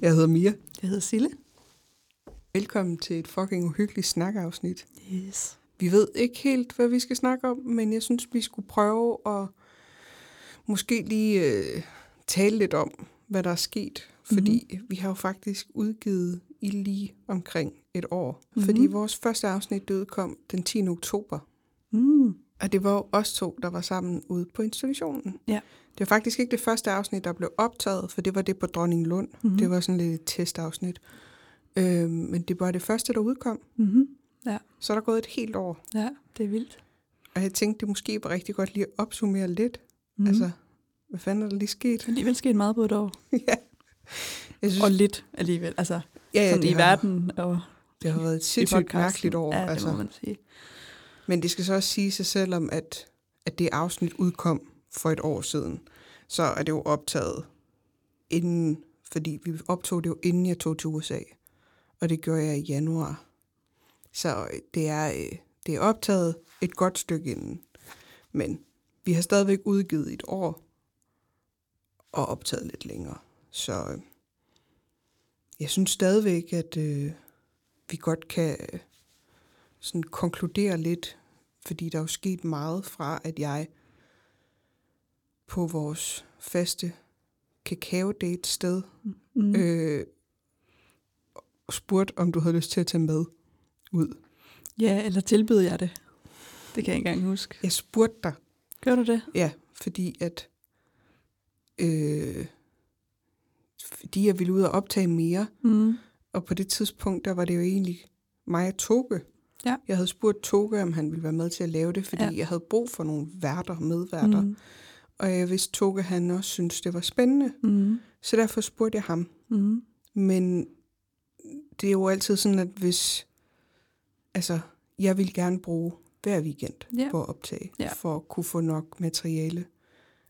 Jeg hedder Mia. Jeg hedder Sille. Velkommen til et fucking uhyggeligt snakafsnit. Yes. Vi ved ikke helt, hvad vi skal snakke om, men jeg synes, vi skulle prøve at måske lige øh, tale lidt om, hvad der er sket. Fordi mm-hmm. vi har jo faktisk udgivet i lige omkring et år. Mm-hmm. Fordi vores første afsnit det udkom den 10. oktober. Mm. Og det var jo os to, der var sammen ude på institutionen. Ja. Det var faktisk ikke det første afsnit, der blev optaget, for det var det på Dronning Lund. Mhm. Mm-hmm. Det var sådan lidt et testafsnit. Øhm, men det var det første, der udkom. Mm-hmm. Ja. Så er der gået et helt år. ja, det er vildt. Og jeg tænkte, det måske var rigtig godt lige at opsummere lidt. Mm. Mm. Altså, hvad fanden er der lige sket? Alligevel sket meget på et år. ja. Jeg synes, Og lidt alligevel. Altså, ja, ja, sådan det i har, verden og Det har været et sindssygt mærkeligt år. Ja, det altså. må man sige. Men det skal så også sige sig selv om, at, at det afsnit udkom for et år siden. Så er det jo optaget inden, fordi vi optog det jo inden jeg tog til USA. Og det gjorde jeg i januar. Så øh, det er, øh, det er optaget et godt stykke inden. Men vi har stadigvæk udgivet et år og optaget lidt længere. Så øh, jeg synes stadigvæk, at øh, vi godt kan øh, sådan konkludere lidt, fordi der er jo sket meget fra, at jeg på vores faste kakao-date sted Mm. øh, spurgte, om du havde lyst til at tage med ud. Ja, eller tilbyder jeg det? Det kan jeg ikke engang huske. Jeg spurgte dig, Gør du det? ja, fordi at øh, fordi jeg ville ud og optage mere, Mm. og på det tidspunkt, der var det jo egentlig mig og Toge. Ja. Jeg havde spurgt Toge, om han ville være med til at lave det, fordi ja. jeg havde brug for nogle værter, medværter. Mm. Mm. Og jeg vidste, Toge han også syntes, det var spændende. Mm. Så derfor spurgte jeg ham. Mm. Men det er jo altid sådan, at hvis... Altså, jeg vil gerne bruge hver weekend Ja. på at optage, Ja. for at kunne få nok materiale.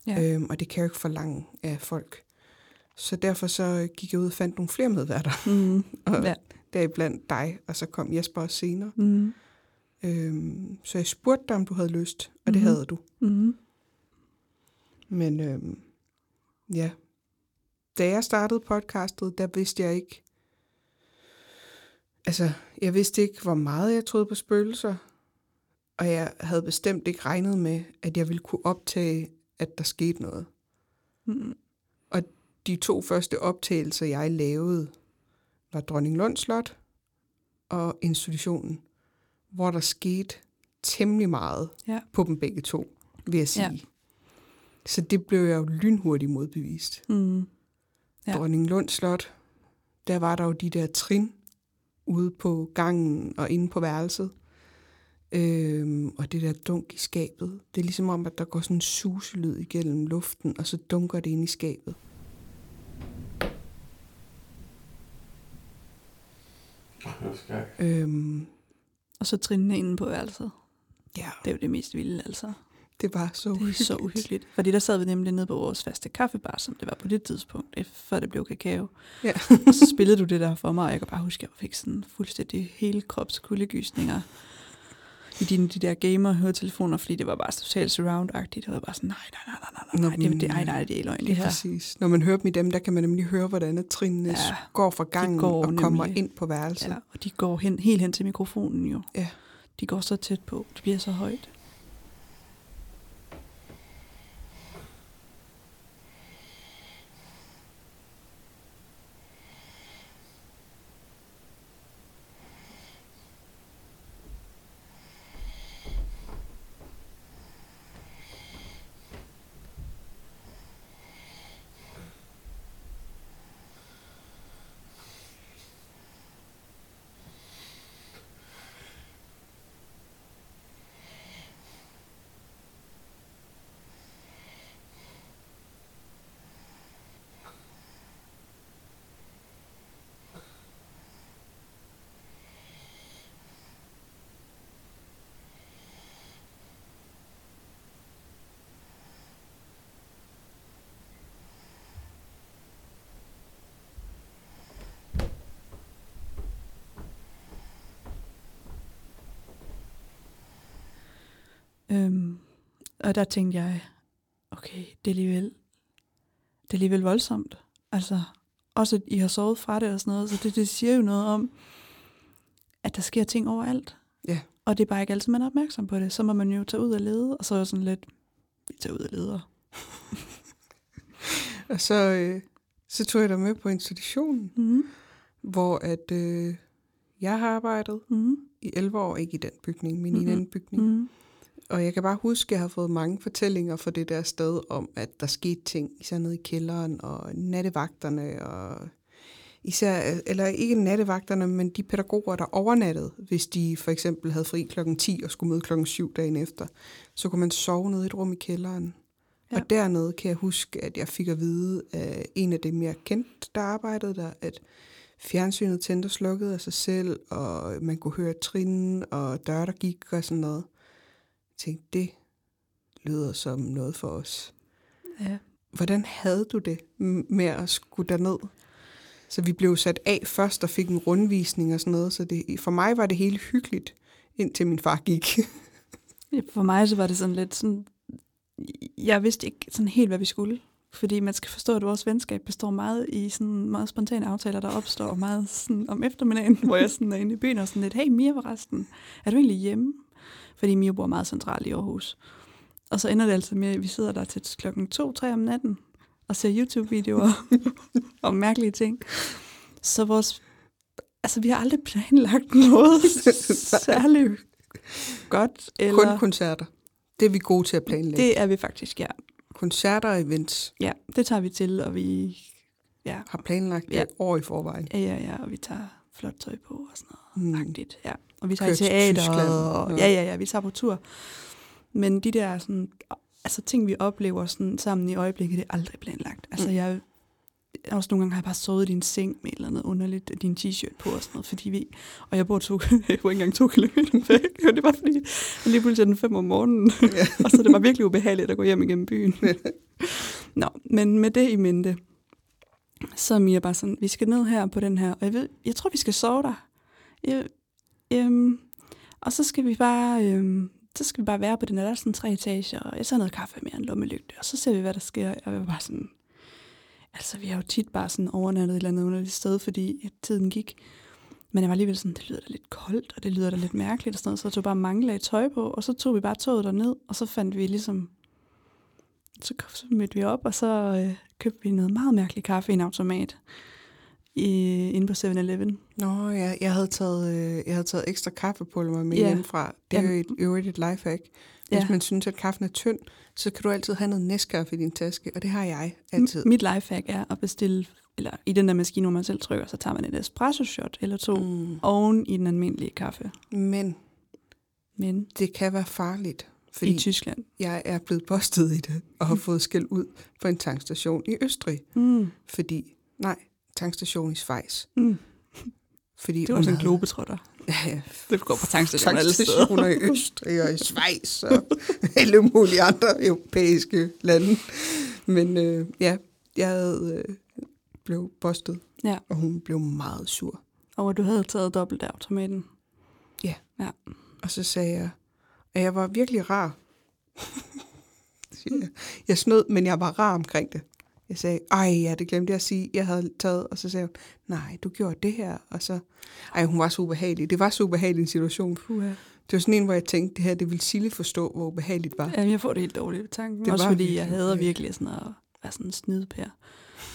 Ja. Øhm, og det kan jeg jo ikke forlange af folk. Så derfor så gik jeg ud og fandt nogle flere medværter. Mm. Og Ja. deriblandt dig, og så kom Jesper også senere. Mm. Øhm, så jeg spurgte dig, om du havde lyst, og det Mhm. havde du. Mm. Men øhm, ja, da jeg startede podcastet, der vidste jeg ikke, altså jeg vidste ikke, hvor meget jeg troede på spøgelser, og jeg havde bestemt ikke regnet med, at jeg ville kunne optage, at der skete noget. Mm. De to første optagelser, jeg lavede, var Dronning Lund Slot og institutionen, hvor der skete temmelig meget Ja. på dem begge to, vil jeg sige. Så det blev jeg jo lynhurtigt modbevist. Mm. Ja. Dronning Lund Slot, der var der jo de der trin ude på gangen og inde på værelset. Øhm, og det der dunk i skabet. Det er ligesom om, at der går sådan en suselyd igennem luften, og så dunker det ind i skabet. Øhm, Og så trinene inde på værelset. ja, Det er jo det mest vilde, altså. Det var så Det er uhyggeligt. så uhyggeligt. Fordi der sad vi nemlig nede på vores faste kaffebar, som det var på det tidspunkt, efter- før det blev kakao. Ja. og så spillede du det der for mig, og jeg kan bare huske, at jeg fik sådan fuldstændig hele krops kuldegysninger i dine de der gamer-høretelefoner, fordi det var bare totalt surround-agtigt. Jeg var bare sådan, nej, nej, nej, nej, nej, nej, det, det, nej, nej, det er løgn, det her. præcis. Når man hører dem i dem, der kan man nemlig høre, hvordan trinene Ja, går fra gangen går og kommer nemlig. ind på værelset. Ja, og de går hen, helt hen til mikrofonen jo. Ja. De går så tæt på. Det bliver så højt. Øhm, og der tænkte jeg, okay, det er alligevel, det er alligevel voldsomt. Altså, også at I har sovet fra det og sådan noget, så det, det siger jo noget om, at der sker ting overalt. Ja. Og det er bare ikke altid, man er opmærksom på det. Så må man jo tage ud og lede, og så er sådan lidt, vi tager ud og leder. Og så, øh, så tog jeg dig med på institutionen, Mm. hvor at øh, jeg har arbejdet Mm. i 11 år, ikke i den bygning, men i en Mhm. anden bygning. Mm. Og jeg kan bare huske, at jeg har fået mange fortællinger fra det der sted om, at der skete ting, især nede i kælderen, og nattevagterne, og især, eller ikke nattevagterne, men de pædagoger, der overnattede, hvis de for eksempel havde fri klokken 10 og skulle møde klokken 7 dagen efter, så kunne man sove nede i et rum i kælderen. Ja. Og dernede kan jeg huske, at jeg fik at vide af en af dem, jeg kendte, der arbejdede der, at fjernsynet tændte og slukkede af sig selv, og man kunne høre trin og døre, der gik og sådan noget. Tænkte, det lyder som noget for os. Ja. Hvordan havde du det med at skulle derned? Så vi blev sat af først og fik en rundvisning og sådan noget, så det, for mig var det helt hyggeligt, indtil min far gik. For mig så var det sådan lidt sådan, jeg vidste ikke sådan helt, hvad vi skulle. Fordi man skal forstå, at vores venskab består meget i sådan meget spontane aftaler, der opstår meget sådan om eftermiddagen, hvor jeg sådan er inde i byen og sådan lidt, hey Mia forresten, er du egentlig hjemme? Fordi Mia bor meget centralt i Aarhus. Og så ender det altså med, at vi sidder der til klokken 2-3 om natten og ser YouTube-videoer om mærkelige ting. Så vores, altså vi har aldrig planlagt noget særligt godt. Eller, Kun koncerter. Det er vi gode til at planlægge. Det... det er vi faktisk, ja. Koncerter og events Ja, det tager vi til, og vi, ja, har planlagt det Ja. år i forvejen. ja, ja, ja, og vi tager flot tøj på og sådan noget. Mm. Agtigt, ja. Og vi tager til teater, Tyskland, og, ja. ja, ja, ja, vi tager på tur. Men de der sådan, altså ting, vi oplever sådan sammen i øjeblikket, det er aldrig planlagt. Altså Mm. jeg, også nogle gange har jeg bare sovet i din seng med et eller andet underligt, din t-shirt på og sådan noget, fordi vi, og jeg bor, to, jeg bor ikke engang to kilometer væk, og det var fordi, jeg lige pludselig er den fem om morgenen, Ja. og så det var virkelig ubehageligt at gå hjem igennem byen. Nå, men med det i mente, så er Mia bare sådan, vi skal ned her på den her, og jeg, ved, jeg tror, vi skal sove der. Jeg, øhm, og så skal vi bare, øhm, så skal vi bare være på den der sådan tre etager, og jeg tager noget kaffe med en lommelygte, og så ser vi, hvad der sker. Og jeg var bare sådan, altså vi har jo tit bare sådan overnattet et eller andet underligt sted, fordi at tiden gik. Men jeg var alligevel sådan, det lyder da lidt koldt, og det lyder da lidt mærkeligt og sådan noget, så jeg tog bare mange lag tøj på, og så tog vi bare toget derned, og så fandt vi ligesom, så, så mødte vi op, og så øh, købte vi noget meget mærkeligt kaffe i en automat i, inde på 7-Eleven. Nå ja, jeg havde taget, øh, jeg havde taget ekstra kaffepulver med Ja. hjemmefra. Det er jo et, øvrigt et lifehack. Hvis Ja. man synes, at kaffen er tynd, så kan du altid have noget næstkaffe i din taske, og det har jeg altid. M- Mit lifehack er at bestille, eller i den der maskine, hvor man selv trykker, så tager man et espresso shot eller to mm. Oven i den almindelige kaffe. Men Men det kan være farligt, Fordi... i Tyskland. jeg er blevet bustet i det, og har fået skæld ud på en tankstation i Østrig. Mm. Fordi, nej, tankstation i Schweiz. Mm. Fordi Det var hun sådan en globetrotter. Ja, ja. Det går på tankstationer alle steder. Tankstationer i Østrig og i Schweiz og alle mulige andre europæiske lande. Men øh, ja, jeg havde, øh, blev bustet, Ja. og hun blev meget sur. Og hvor du havde taget dobbelt af automaten. Og så sagde jeg, at jeg var virkelig rar. Jeg. jeg snød, men jeg var rar omkring det. Jeg sagde, ej, ja, det glemte jeg at sige. Jeg havde taget, og så sagde hun, nej, du gjorde det her. Og så, ej, hun var så ubehagelig. Det var så ubehagelig en situation. Puha. Det var sådan en, hvor jeg tænkte, det her, det ville Sille forstå, hvor ubehageligt det var. Jamen, jeg får det helt dårligt ved tanken. Det Også var fordi virkelig jeg hader virkelig sådan at være sådan en snydepær.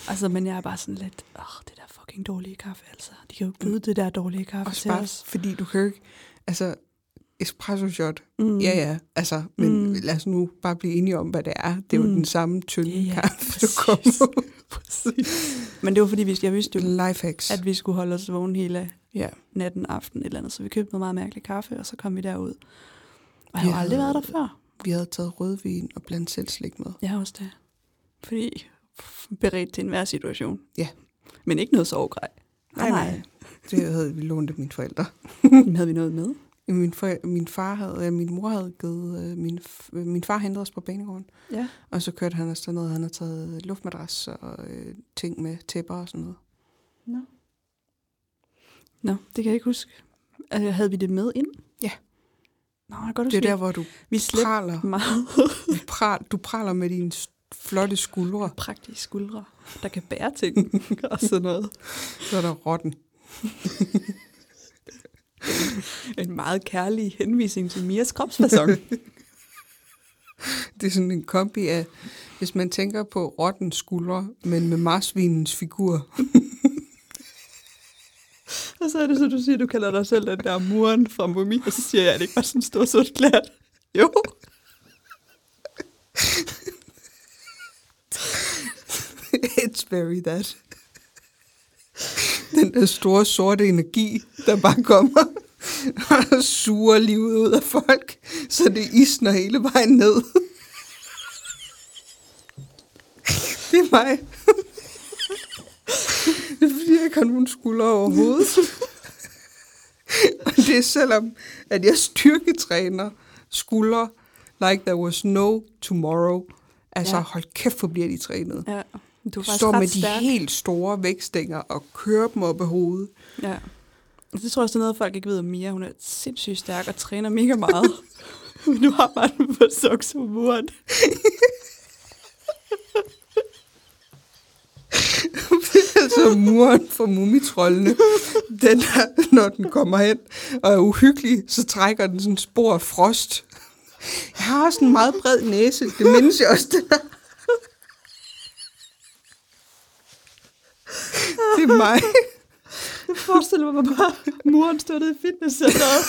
Altså, men jeg er bare sådan lidt, åh, det der fucking dårlige kaffe, altså. De kan jo ikke byde det der dårlige kaffe Også til bare, os. fordi du kan ikke, altså, espresso shot, Mm. ja ja, altså, men Mm. lad os nu bare blive enige om, hvad det er. Det er jo Mm. den samme tynde Ja, ja, kaffe, du kommer Præcis. Men det var fordi, vi- jeg vidste jo, Lifehacks. at vi skulle holde os vågne hele Ja. natten, aften, et eller andet. Så vi købte noget meget mærkeligt kaffe, og så kom vi derud. Og jeg har aldrig været der før. Vi havde taget rødvin og blandt selv slik med. Har også det. Fordi beredt til enhver situation. Ja. Men ikke noget sovegrej. Nej, nej. Det havde vi lånt af mine forældre. Jamen, havde vi noget med? Min, for, min far havde, ja, min mor havde givet, øh, min, øh, min far hentede os på banegården, Ja. og så kørte han afsted ned, han havde taget luftmadras og øh, ting med tæpper og sådan noget. Nå. Nå, det kan jeg ikke huske. Altså, havde vi det med ind? Ja. Nå, jeg godt Det er der, hvor du vi praler, meget pral, du praler med dine flotte skuldre. praktiske skuldre, der kan bære ting og sådan noget. Så er der rotten. En meget kærlig henvisning til Mias kropsfasong. Det er sådan en kombi af, hvis man tænker på rottens skuldre, men med marsvinens figur. og så er det så, du siger, du kalder dig selv den der muren fra Mummi, og så siger jeg, at det ikke var sådan en stor sort klædt. Jo. It's very that. Den der store sorte energi, der bare kommer og suger livet ud af folk, så det isner hele vejen ned. Det er mig. Det er fordi, jeg ikke har nogen skuldre overhovedet. Og det er selvom, at jeg styrketræner skuldre, like there was no tomorrow. Altså, Ja. hold kæft, hvor bliver de trænet. Ja, du Står med de stærk. helt store vækstænger og kører dem op ad hovedet. Ja. Det tror jeg også er noget, folk ikke ved om Mia. Hun er sindssygt stærk og træner mega meget. Men du har bare den på som muren. altså muren for mumitrollene, den der, når den kommer hen og er uhyggelig, så trækker den sådan spor af frost. Jeg har sådan en meget bred næse, det mindes jeg også, det der. Det er mig. Jeg forestiller mig bare, muren stod i fitnesscenteret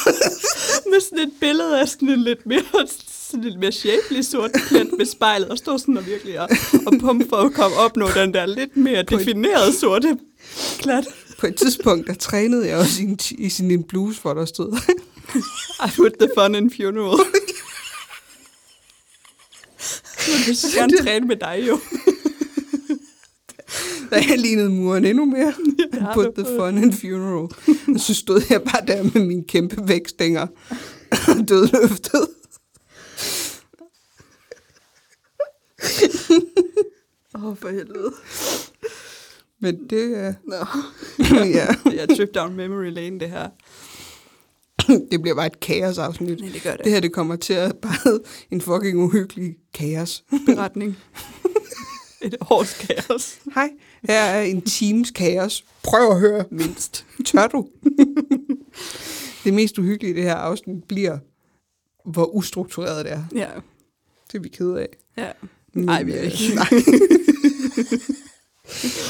med sådan et billede af sådan en lidt mere, sådan lidt mere shapely sort plet med spejlet, og stod sådan og virkelig og, og pumpe for at komme op nå den der lidt mere definerede sorte klat. På et tidspunkt, der trænede jeg også i, en, i sådan en bluse, hvor der stod. I put the fun in funeral. Men vi skal gerne træne med dig jo. Da jeg lignede muren endnu mere. Har Put the fun in funeral. Og så stod jeg bare der med mine kæmpe vækstænger og dødløftet. Åh, oh, for helvede. Men det er... Nå. ja, Det er trip down memory lane, det her. det bliver bare et kaosafsnit. Nej, det gør det. Det her, det kommer til at bare en fucking uhyggelig kaos. beretning. Et års kaos. Hej, her er en times kaos. Prøv at høre. Mindst. Tør du? det mest uhyggelige i det her afsnit bliver, hvor ustruktureret det er. Ja. Det er vi kede af. ja. Nej, vi er øh, ikke. Nej.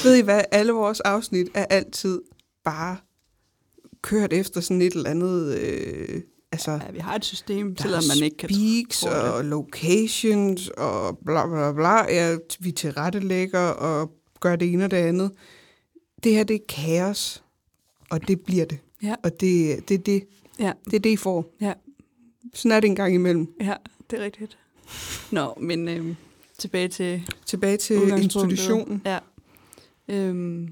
Ved I hvad? Alle vores afsnit er altid bare kørt efter sådan et eller andet... Øh, altså, Ja, vi har et system, der selvom er man ikke kan speaks tro det. og locations og bla bla bla. Ja, vi tilrettelægger og gør det ene og det andet. Det her, det er kaos, og det bliver det. Ja. Og det, det, det, Ja, det er det, I får. ja, Sådan er det en gang imellem. ja, det er rigtigt. Nå, men øhm, tilbage til Tilbage til institutionen. Ja. Øhm,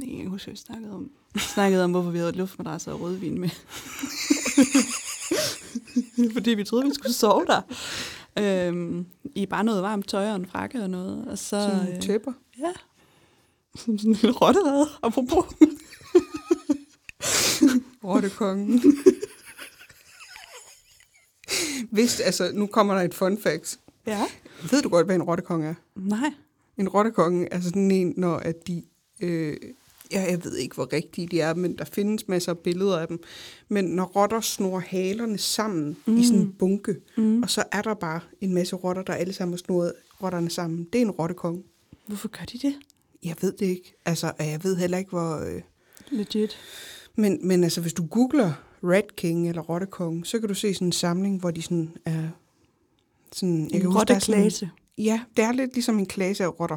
jeg kan huske, hvad vi snakkede om. Snakkede om, hvorfor vi havde luftmadrasser og rødvin med. Fordi vi troede, vi skulle sove der. Øhm, I bare noget varmt tøj og en frakke og noget. Og så, Sådan øh, tæpper. Ja. Som sådan en lille rotterede, apropos. Rottekongen. Hvis, altså, nu kommer der et fun fact. Ja. Ved du godt, hvad en rottekonge er? Nej. En rottekonge er sådan en, når at de... Øh, ja, jeg ved ikke, hvor rigtige de er, men der findes masser af billeder af dem. Men når rotter snor halerne sammen mm. i sådan en bunke, Mm. og så er der bare en masse rotter, der alle sammen har snoret rotterne sammen. Det er en rottekonge. Hvorfor gør de det? Jeg ved det ikke. Altså, og jeg ved heller ikke, hvor... Øh, Legit. Men, men altså, hvis du googler Rat King eller Rottekong, så kan du se sådan en samling, hvor de sådan er... Sådan, En huske, er sådan- rotteklase. Ja, det er lidt ligesom en klase af rotter.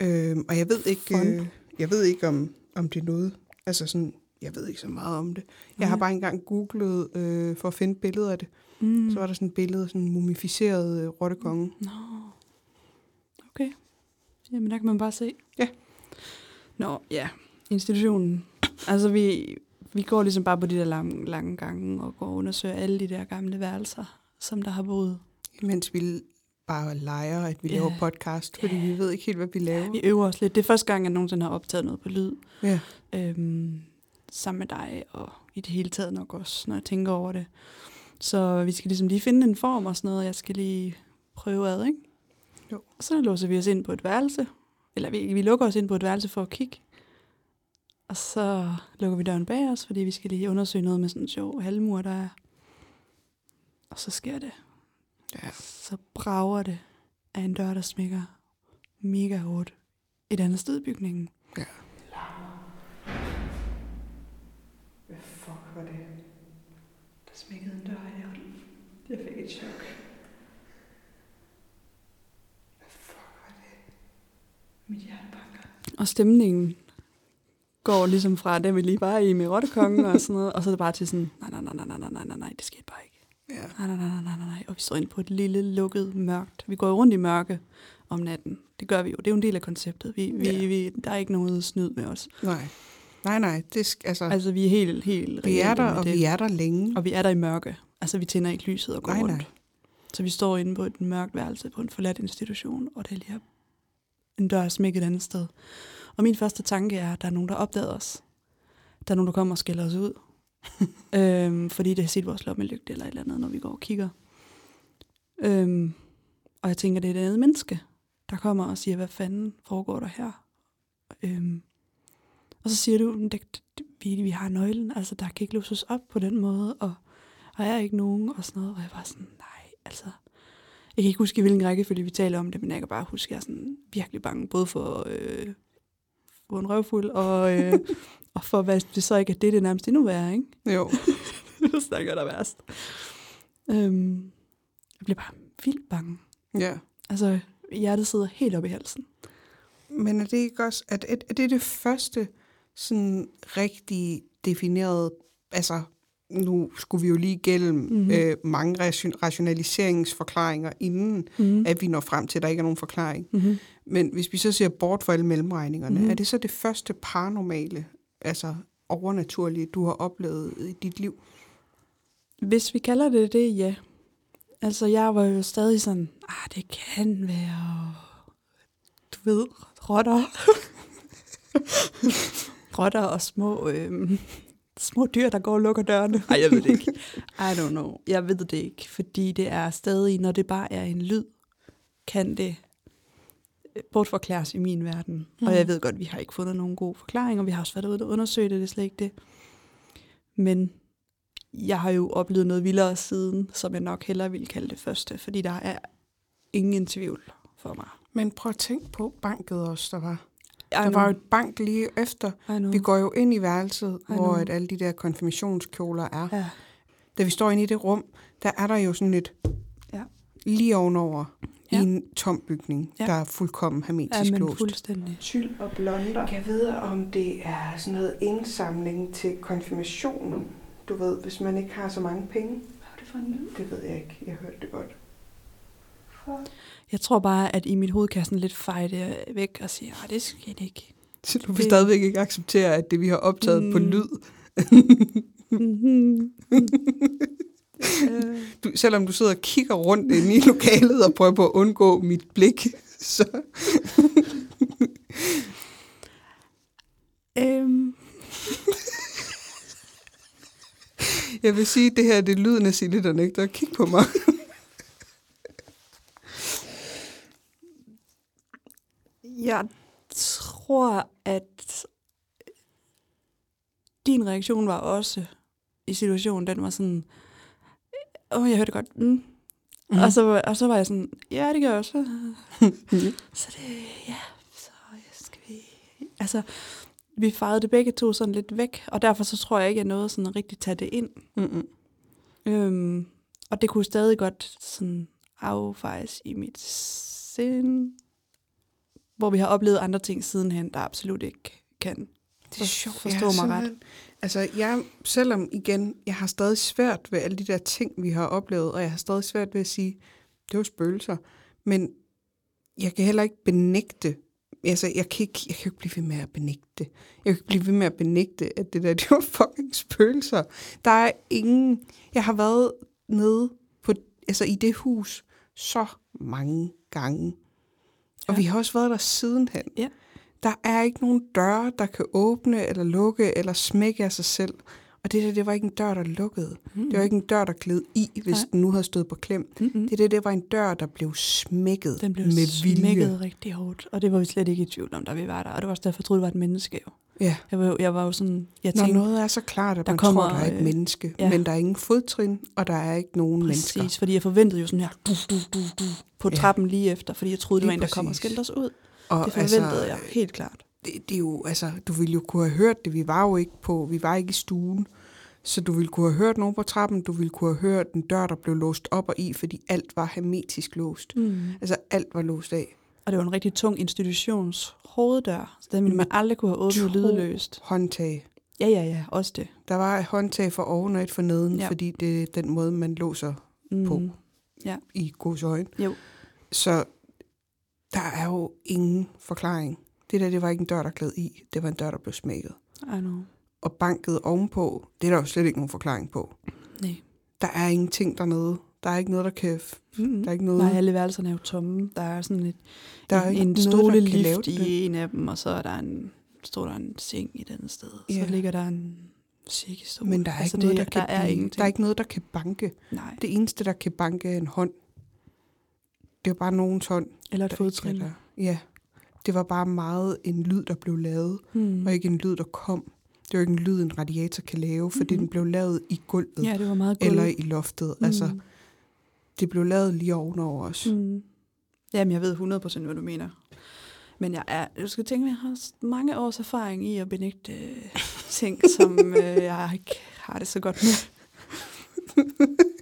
Øhm, og jeg ved ikke, Fun. øh, jeg ved ikke om, om det er noget. Altså sådan, jeg ved ikke så meget om det. Jeg har Nej. bare engang googlet øh, for at finde et billede af det. Mm. Mm. Så var der sådan et billede af sådan en mumificeret øh, rottekonge. Nå. Jamen, der kan man bare se. Ja. Nå, ja. Institutionen. Altså, vi, vi går ligesom bare på de der lange, lange gange og går og undersøger alle de der gamle værelser, som der har boet. Mens vi bare leger, at vi Ja. laver podcast, fordi vi ved ikke helt, hvad vi laver. Vi øver os lidt. Det er første gang, jeg nogensinde har optaget noget på lyd. Ja. Øhm, sammen med dig, og i det hele taget nok også, når jeg tænker over det. Så vi skal ligesom lige finde en form og sådan noget, jeg skal lige prøve ad, ikke? Jo. Så låser vi os ind på et værelse, eller vi, vi lukker os ind på et værelse for at kigge. Og så lukker vi døren bag os, fordi vi skal lige undersøge noget med sådan en sjov halvmur, der er. Og så sker det. Ja. Så brager det af en dør, der smækker mega hårdt et andet sted i bygningen. Ja. Hvad fuck var det? Der smækkede en dør i. Jeg fik et chok. Hvad fuck var det? Mit hjerte banker. Og stemningen går ligesom fra det, vi lige var i med Rottekongen og sådan noget, og så er det bare til sådan, nej, nej, nej, nej, nej, nej, nej, nej, nej, det skete bare ikke. Ja. Nej, nej, nej, nej, nej, nej. Og vi står inde på et lille, lukket, mørkt. Vi går rundt i mørke om natten. Det gør vi jo. Det er jo en del af konceptet. Vi, vi, Ja. vi, der er ikke noget snyd med os. Nej. Nej, nej. Det sk- altså, Altså, vi er helt, helt vi er der, og det. vi er der længe. Og vi er der i mørke. Altså, vi tænder ikke lyset og går Nej, rundt. nej. Så vi står inde på et mørkt værelse på en forladt institution, og det er lige en dør smækket et andet sted. Og min første tanke er, at der er nogen, der opdager os. Der er nogen, der kommer og skælder os ud. øhm, fordi det har set vores lommelygte eller et eller andet, når vi går og kigger. Øhm, og jeg tænker, det er et andet menneske, der kommer og siger, hvad fanden foregår der her? Øhm, og så siger du, "Men det, vi, vi har nøglen, altså der kan ikke låses op på den måde, og der er ikke nogen, og sådan noget. Og jeg var sådan, nej, altså... Jeg kan ikke huske, i hvilken rækkefølge vi taler om det, men jeg kan bare huske, at jeg er sådan virkelig bange, både for, øh, for en røvfuld, og, øh, og for, hvad det så ikke er det, det nærmest endnu værre, ikke? Jo. Det snakker der værst. Øhm, jeg bliver bare vildt bange. Ja. Altså, hjertet sidder helt op i halsen. Men er det ikke også, at, at, er det det første sådan rigtig definerede, altså nu skulle vi jo lige igennem Mhm. mm-hmm. øh, mange ration- rationaliseringsforklaringer, inden Mm. at vi når frem til, at der ikke er nogen forklaring. Mm-hmm. Men hvis vi så ser bort fra alle mellemregningerne, Mhm. mm-hmm. er det så det første paranormale, altså overnaturlige, du har oplevet i dit liv? Hvis vi kalder det det, ja. Altså, jeg var jo stadig sådan, ah, det kan være, du ved, rotter. rotter og små, øhm, små dyr, der går og lukker dørene. Nej, jeg ved det ikke. I don't know. Jeg ved det ikke, fordi det er stadig, når det bare er en lyd, kan det øh, bortforklares i min verden. Mm. Og jeg ved godt, vi har ikke fundet nogen god forklaring, og vi har også været ude og undersøge det, det er slet ikke det. Men jeg har jo oplevet noget vildere siden, som jeg nok hellere ville kalde det første, fordi der er ingen tvivl for mig. Men prøv at tænke på banket også, der var. Der var jo et bank lige efter. Vi går jo ind i værelset, hvor at alle de der konfirmationskjoler er. Ja. Da vi står inde i det rum, der er der jo sådan et Ja. lige ovenover ja. Ja. i en tom bygning, ja. Ja. der er fuldkommen ja, hermetisk men låst. fuldstændig. Tyld og blonder. Jeg ved, om det er sådan noget indsamling til konfirmationen. Du ved, hvis man ikke har så mange penge. Hvad er det for en lyd? Det ved jeg ikke. Jeg hørte det godt. Jeg tror bare, at i mit hoved kan jeg sådan lidt feje det væk og sige, at det skal ikke. Så du vil Det- stadigvæk ikke acceptere, at det, vi har optaget mm. på lyd, Mhm. Øh, du, selvom du sidder og kigger rundt inde i lokalet og prøver på at undgå mit blik, så øhm, jeg vil sige, at det her det er lyden af Silje, der nægter at kigge på mig. Jeg tror, at din reaktion var også i situationen, den var sådan, åh, oh, jeg hørte godt, mm. mm. og, så, og så var jeg sådan, ja, det gør jeg også. så det, ja, så skal vi, altså, vi fejrede det begge to sådan lidt væk, og derfor så tror jeg ikke, at jeg nåede sådan at rigtig tage det ind. Mm-mm. Øhm, og det kunne stadig godt sådan affejes i mit sind, hvor vi har oplevet andre ting sidenhen, der absolut ikke kan. Det er sjovt. Forstå mig ret. Altså, jeg, selvom igen, jeg har stadig svært ved alle de der ting, vi har oplevet, og jeg har stadig svært ved at sige, det var spøgelser. Men jeg kan heller ikke benægte, altså, jeg kan ikke, jeg kan ikke blive ved med at benægte det. Jeg kan ikke blive ved med at benægte, at det der, det var fucking spøgelser. Der er ingen, jeg har været nede på, altså i det hus så mange gange. Og Ja. vi har også været der sidenhen. Ja. Der er ikke nogen døre, der kan åbne eller lukke eller smække af sig selv. Og det der, det var ikke en dør, der lukkede. Mm. Det var ikke en dør, der gled i, hvis Nej. den nu havde stået på klem. Mm-mm. Det der, det var en dør, der blev smækket Den blev med vilje. smækket rigtig hårdt, og det var vi slet ikke i tvivl om, da vi var der. Og det var også derfor, jeg troede, det var et menneske. Jo. Ja. Jeg var, jeg var jo sådan, jeg Når tænkte, noget er så klart, at der man kommer, tror, der er et øh, menneske, ja. men der er ingen fodtrin, og der er ikke nogen præcis, mennesker. fordi jeg forventede jo sådan her, du, du, du, du, på Ja. trappen lige efter, fordi jeg troede, det var en, der kom og skældte os ud. Og Det forventede jeg, helt klart. Det, det er jo, altså, du ville jo kunne have hørt det. Vi var jo ikke på, vi var ikke i stuen. Så du ville kunne have hørt nogen på trappen, du ville kunne have hørt en dør, der blev låst op og i, fordi alt var hermetisk låst. Mm. Altså alt var låst af. Og det var en rigtig tung institutions hoveddør, så den ville man aldrig kunne have åbnet lydløst. Håndtag. Ja, ja, ja, også det. Der var et håndtag for oven og et for neden, Ja. ja. fordi det er den måde, man låser Mm. På. i gods øjne. Jo. Så der er jo ingen forklaring. Det der, det var ikke en dør, der gled i. Det var en dør, der blev smækket. I know. Og banket ovenpå, det er der jo slet ikke nogen forklaring på. Nej. Der er ingenting dernede. Der er ikke noget, der kan... Mm. Der er ikke noget... Nej, alle værelserne er jo tomme. Der er sådan et, der er en, en stolelift i en af dem, og så er der en, står der en seng i et andet sted. Så ligger der en sikkestol. Men der er, altså, ikke noget, det, der, kan der er ingenting. der er ikke noget, der kan banke. Nej, Det eneste, der kan banke, er en hånd. Det er bare nogens hånd. eller et fodtrin. Ja. Det var bare meget en lyd, der blev lavet, Hmm. og ikke en lyd, der kom. Det var ikke en lyd, en radiator kan lave, fordi Mhm. den blev lavet i gulvet Ja, det var meget gulv. eller i loftet. Mm. Altså, det blev lavet lige ovenover os. Mm. Jamen, jeg ved 100% hvad du mener. Men jeg er, du skal tænke, at jeg har mange års erfaring i at benægte øh, ting, som øh, jeg ikke har det så godt med.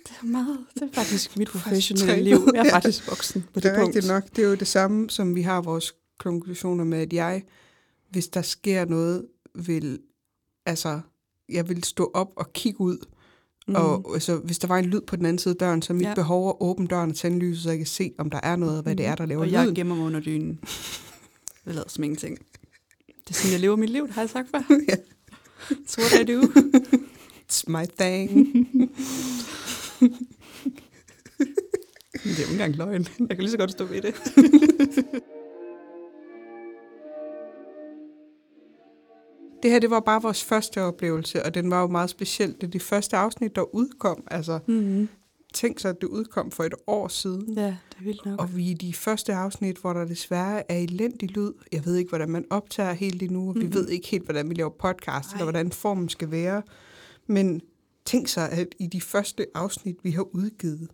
Det er meget, det er faktisk mit professionelle liv. Jeg er faktisk voksen på det, Det er punkt. rigtigt nok. Det er jo det samme, som vi har vores konklusioner med, at jeg, hvis der sker noget, vil, altså, jeg vil stå op og kigge ud. Mm. Og altså, hvis der var en lyd på den anden side af døren, så er mit Ja. behov at åbne døren og tænde lyset, så jeg kan se, om der er noget, og hvad det er, der laver Og jeg lyden. gemmer mig under dynen. Det lader som ingenting. Det er sådan, jeg lever mit liv, det har jeg sagt før. That's what I do. It's my thing. Det er jo ikke engang løgn. Jeg kan lige så godt stå ved det. Det her, det var bare vores første oplevelse, og den var jo meget speciel. Det er det første afsnit, der udkom. Altså, Mm-hmm. tænk så, at det udkom for et år siden. Ja, det er vildt nok. Og vi er i de første afsnit, hvor der desværre er elendig lyd. Jeg ved ikke, hvordan man optager helt endnu, og vi Mhm. ved ikke helt, hvordan vi laver podcast, Ej. eller hvordan formen skal være. Men tænk så, at i de første afsnit, vi har udgivet,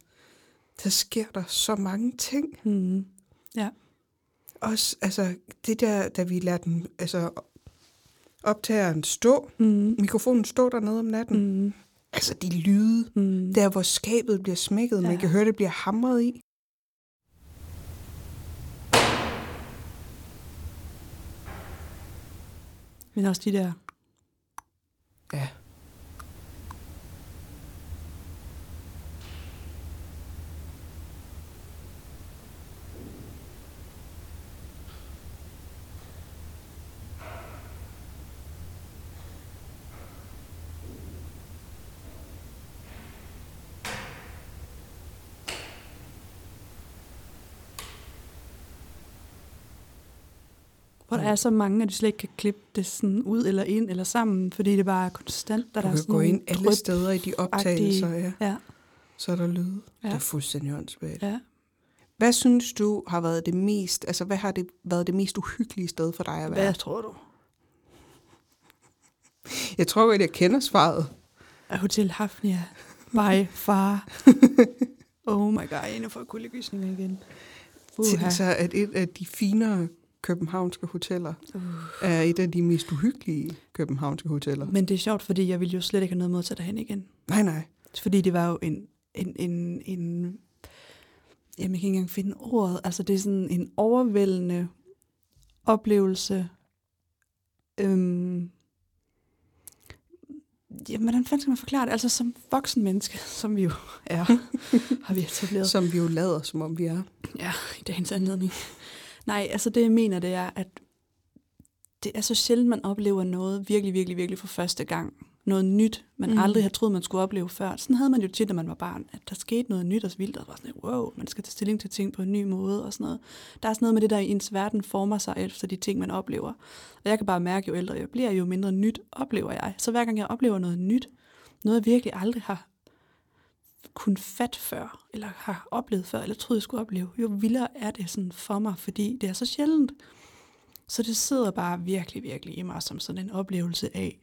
der sker der så mange ting. Mm-hmm. Også, altså, det der, da vi lærte den, altså, optageren stå, Mm-hmm. mikrofonen stå dernede om natten. Mm. Altså, de lyde, Mm. der hvor skabet bliver smækket, man Ja. kan høre, det bliver hamret i. Men også de der... Ja. Hvor der er så mange, at de slet ikke kan klippe det sådan ud eller ind eller sammen, fordi det bare er konstant. Der Du der er kan sådan gå ind alle steder i de optagelser, ja. Ja, så er der lyde. Ja. Det er fuldstændig åndssvagt. ja. Hvad synes du har været det mest, altså hvad har det været det mest uhyggelige sted for dig at være? Hvad tror du? Jeg tror godt, jeg kender svaret. Er Hotel Hafnia by far. oh my god, jeg er for kuldegysninger igen. Uha. så, at et af de finere københavnske hoteller Uh. er et af de mest uhyggelige københavnske hoteller. Men det er sjovt, fordi jeg ville jo slet ikke have noget mod at tage derhen igen. Nej, nej. Fordi det var jo en, en, en, en jamen jeg kan ikke engang finde ordet, altså det er sådan en overvældende oplevelse. Øhm, jamen, hvordan fanden skal man forklare det? Altså som voksen menneske, som vi jo er, har vi etableret. Som vi jo lader, som om vi er. Ja, i dagens anledning. Nej, altså det jeg mener, det er, at det er så sjældent, man oplever noget virkelig, virkelig, virkelig for første gang, noget nyt, man Mm. aldrig havde troet, man skulle opleve før. Sådan havde man jo tit, når man var barn, at der skete noget nyt og vildt, og det var sådan, wow, man skal tage stilling til ting på en ny måde og sådan noget. Der er sådan noget med det der, ens verden former sig efter de ting, man oplever. Og jeg kan bare mærke, jo ældre jeg bliver, jo mindre nyt oplever jeg. Så hver gang jeg oplever noget nyt, noget jeg virkelig aldrig har kun fat før, eller har oplevet før, eller troede, jeg skulle opleve, jo vildere er det sådan for mig, fordi det er så sjældent. Så det sidder bare virkelig, virkelig i mig som sådan en oplevelse af,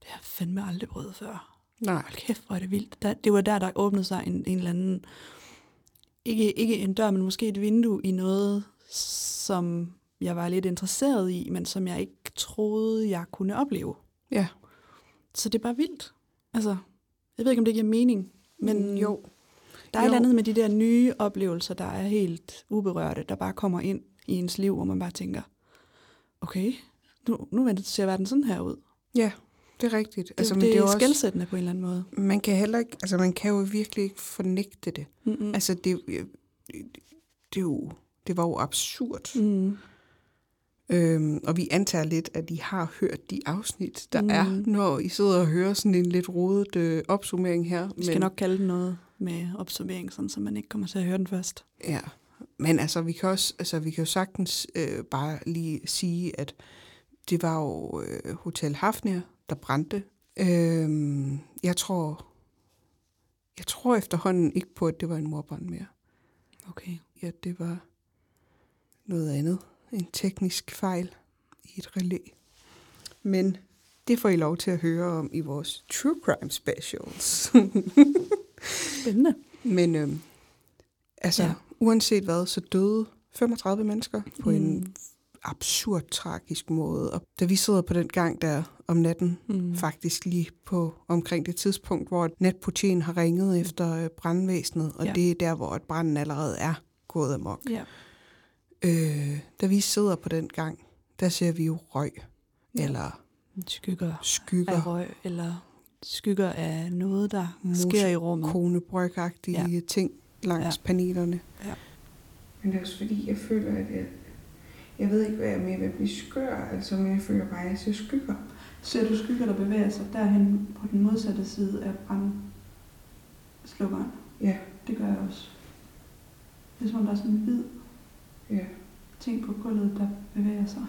det har jeg fandme aldrig prøvet før. Nej. Hold kæft, hvor er det vildt. Der, det var der, der åbnede sig en, en eller anden, ikke, ikke en dør, men måske et vindue i noget, som jeg var lidt interesseret i, men som jeg ikke troede, jeg kunne opleve. Ja. Så det er bare vildt. Altså, jeg ved ikke, om det giver mening, men jo. der er et Jo. eller andet med de der nye oplevelser, der er helt uberørte, der bare kommer ind i ens liv, hvor man bare tænker, okay, nu, nu ser verden sådan her ud. Ja, det er rigtigt. Det, Altså, altså, men det, det er jo også- skældsættende på en eller anden måde. Man kan heller ikke, altså man kan jo virkelig ikke fornægte det. Mm-mm. Altså det, det, det, jo, det var jo absurd. Mm. Øhm, og vi antager lidt, at I har hørt de afsnit, der mm. er, når I sidder og hører sådan en lidt rodet øh, opsummering her. Vi skal nok kalde den noget med opsummering, sådan, så man ikke kommer til at høre den først. Ja, men altså vi kan også, altså vi kan jo sagtens øh, bare lige sige, at det var jo øh, Hotel Hafnia, der brændte. Øhm, jeg tror, jeg tror efterhånden ikke på, at det var en morbrand mere. Okay. Ja, det var noget andet. En teknisk fejl i et relæ. Men det får I lov til at høre om i vores True Crime Specials. Spændende. Men øhm, altså, ja. Uanset hvad, så døde 35 mennesker på mm. en absurd tragisk måde. Og da vi sidder på den gang der om natten, mm. Faktisk lige på omkring det tidspunkt, hvor netpolitiet har ringet efter øh, brandvæsenet, og ja. Det er der, hvor branden allerede er gået amok. Ja. Øh, da vi sidder på den gang, der ser vi jo røg, Ja. eller Skygger skygger, af røg, eller skygger af noget, der Mose- sker i rummet. konebrygagtige ja. ting langs ja. Ja. panelerne. Ja. Men det er også fordi, jeg føler, at jeg, jeg ved ikke, hvad jeg er med at blive skør, altså, men jeg føler bare, at jeg ser skygger. Ser du skygger, der bevæger sig derhen på den modsatte side af brandslukkeren? Ja, Det gør jeg også. Det er som om, der er sådan en hvid ja. ting på gulvet, der bevæger sig.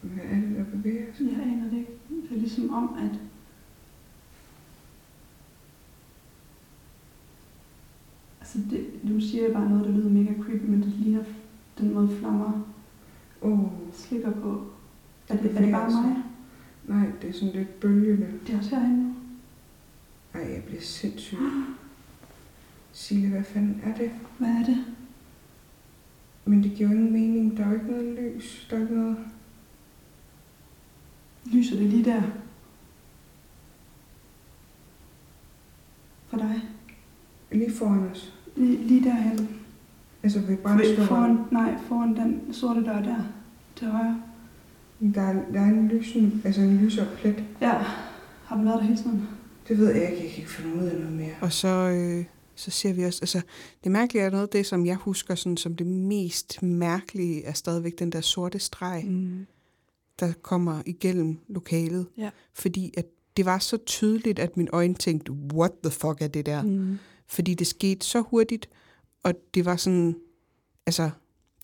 Hvad er det, der bevæger sig? Jeg aner det ikke. Det er ligesom om, at Altså, det, du siger bare noget, der lyder mega creepy, men det ligner den måde flammer oh, slikker på. Er Det det, er det bare mig? nej, det er sådan lidt bølgende. Det er også herinde nu. Ej, jeg bliver sindssyg. Sille, hvad fanden er det? Hvad er det? Men det giver jo ingen mening. Der er jo ikke noget lys. Der er ikke noget... Lyser det lige der? For dig? Lige foran os. Lige, lige derhen. Altså ved brandslåren. foran, nej, foran den sorte dør der. Til højre. Der er, der er en lysen, altså en lysere plet. Ja. Har den været der hele tiden? Det ved jeg ikke. Jeg kan ikke finde ud af noget mere. Og så, øh, så ser vi også, altså det mærkelige er noget af det, som jeg husker sådan, som det mest mærkelige, er stadigvæk den der sorte streg, Mm. der kommer igennem lokalet. Ja. Fordi at det var så tydeligt, at min øjne tænkte, what the fuck er det der? Mm. Fordi det skete så hurtigt, og det var sådan, altså,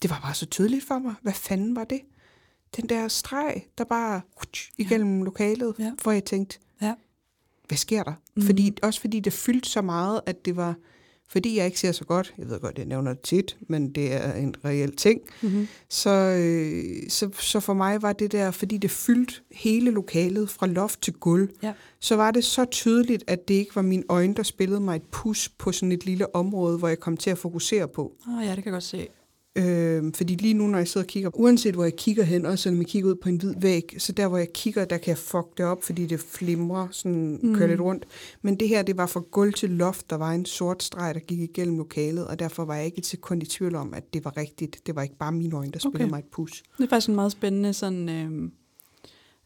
det var bare så tydeligt for mig. Hvad fanden var det? Den der streg, der bare igennem ja. lokalet, Ja. hvor jeg tænkte. Hvad sker der? Mhm. Fordi, også fordi det fyldte så meget, at det var, fordi jeg ikke ser så godt, jeg ved godt, jeg nævner det tit, men det er en reel ting, Mm-hmm. så, øh, så, så for mig var det der, fordi det fyldte hele lokalet fra loft til gulv, Ja. så var det så tydeligt, at det ikke var mine øjne, der spillede mig et pus på sådan et lille område, hvor jeg kom til at fokusere på. Oh, ja, det kan jeg godt se. Øh, fordi lige nu, når jeg sidder og kigger, uanset hvor jeg kigger hen, også selvom jeg kigger ud på en hvid væg, så der, hvor jeg kigger, der kan jeg fuck det op, fordi det flimrer, sådan Mm. kører lidt rundt. Men det her, det var fra gulv til loft, der var en sort streg, der gik igennem lokalet, og derfor var jeg ikke et sekund i tvivl om, at det var rigtigt. Det var ikke bare mine øjne, der spillede Okay. mig et pus. Det er faktisk en meget spændende sådan, øh,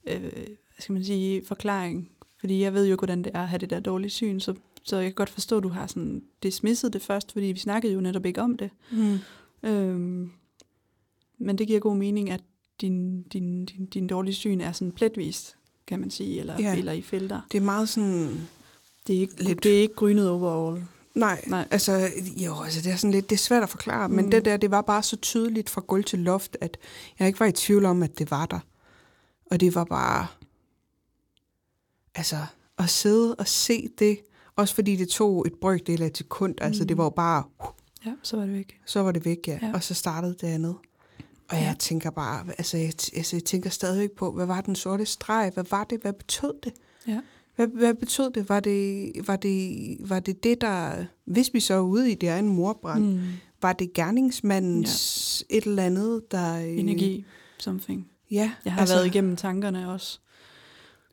øh, hvad skal man sige, forklaring. Fordi jeg ved jo, hvordan det er at have det der dårlige syn, så, så jeg kan godt forstå, at du har sådan dismisset det først, fordi vi snakkede jo netop ikke om det. Mm. Øhm, men det giver god mening, at din, din, din, din dårlige syn er sådan pletvis. kan man sige, eller, Ja. eller i felter. Det er meget sådan... Det er ikke, Lidt- det er ikke grynet overall. Nej, Nej. altså, jo, altså det er sådan lidt, det er svært at forklare, mm. men Mm. det der, det var bare så tydeligt fra gulv til loft, at jeg ikke var i tvivl om, at det var der. Og det var bare, altså, at sidde og se det, også fordi det tog et brøkdel af et sekund, mm. altså det var jo bare, Ja, så var det væk. så var det væk, ja, ja. Og så startede det andet. Og jeg Ja. tænker bare, altså jeg, altså jeg tænker stadigvæk på, hvad var den sorte streg, hvad var det, hvad betød det? Ja. Hvad, hvad betød det? Var det, var det, var det det, der, hvis vi så er ude i det er en morbrand, mm. Mm. var det gerningsmandens ja. et eller andet, der... øh, Energi, something. Ja, Jeg har altså, været igennem tankerne også.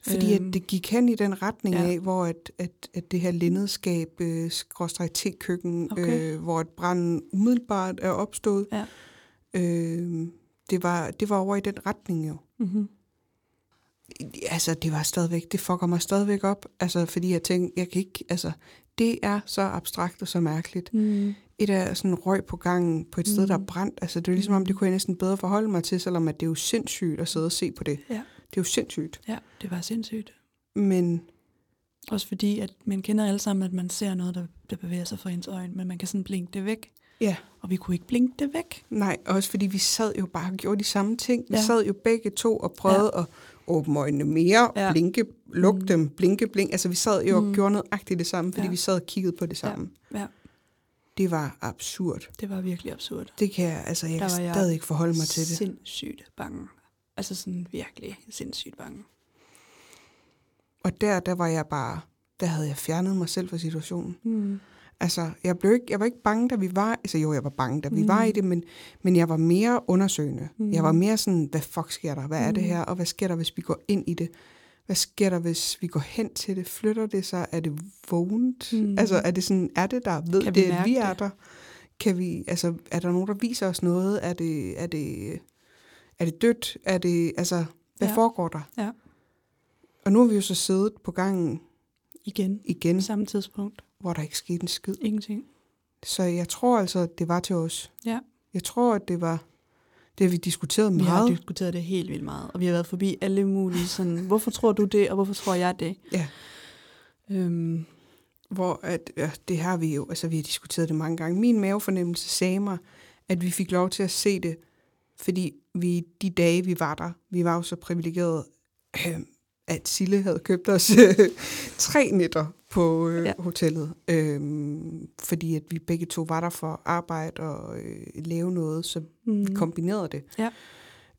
Fordi at Øhm, det gik hen i den retning ja. af, hvor at, at, at det her linnedskab, øh, skråstreg te-køkken, Okay. øh, hvor et branden umiddelbart er opstået, Ja. øh, det, var, det var over i den retning jo. Mm-hmm. Altså, det var stadigvæk, det fucker mig stadigvæk op, altså, fordi jeg tænkte, jeg kan ikke, altså, det er så abstrakt og så mærkeligt. Mm. Et af sådan røg på gangen på et sted, der er Mm. brændt, altså, det er ligesom om, det kunne jeg næsten bedre forholde mig til, selvom at det er jo sindssygt at sidde og se på det. Ja. Det er jo sindssygt. Ja, det var sindssygt. Men Også fordi, at man kender alle sammen, at man ser noget, der, der bevæger sig for ens øjne, men man kan sådan blinke det væk. ja, Og vi kunne ikke blinke det væk. nej, også fordi vi sad jo bare og gjorde de samme ting. Vi Ja. sad jo begge to og prøvede ja. at åbne øjnene mere, ja. Ja. blinke, lukke Mm. dem, blinke, blink. Altså vi sad jo og Mm. gjorde nøjagtigt det samme, fordi ja. Ja. vi sad og kiggede på det samme. Ja, Det var absurd. det var virkelig absurd. Det kan jeg, altså jeg Der kan jeg stadig ikke forholde mig til det. Sindssygt bange. Altså sådan virkelig sindssygt bange. Og der, der var jeg bare, der havde jeg fjernet mig selv fra situationen. Mm. Altså, jeg, blev ikke, jeg var ikke bange, da vi var... Altså jo, jeg var bange, da vi mm. Mm. var i det, men, men jeg var mere undersøgende. Mm. Mm. Jeg var mere sådan, hvad fuck sker der? Hvad er det Mm. her? Og hvad sker der, hvis vi går ind i det? Hvad sker der, hvis vi går hen til det? Flytter det sig? Er det vågent? Mm. Mm. Altså, er det sådan, er det der? Ved Kan vi det, vi mærke er det? der? Kan vi, altså, er der nogen, der viser os noget? Er det, er det, er det dødt? Er det, altså, hvad ja. Foregår der? Ja. Og nu har vi jo så siddet på gangen Igen. igen, samme tidspunkt. hvor der ikke skete en skid. Ingenting. Så jeg tror altså, at det var til os. Ja. Jeg tror, at det var det, har vi diskuteret Vi har meget. diskuteret det helt vildt meget, og vi har været forbi alle mulige sådan, hvorfor tror du det, og hvorfor tror jeg det? Ja. Øhm, Hvor at, ja, det har vi jo, altså vi har diskuteret det mange gange. Min mavefornemmelse sagde mig, at vi fik lov til at se det, fordi vi de dage, vi var der, vi var jo så privilegerede, øh, at Sille havde købt os øh, tre nætter på øh, ja. Hotellet, øh, fordi at vi begge to var der for arbejde og øh, lave noget, så mm, vi kombinerede det. Ja.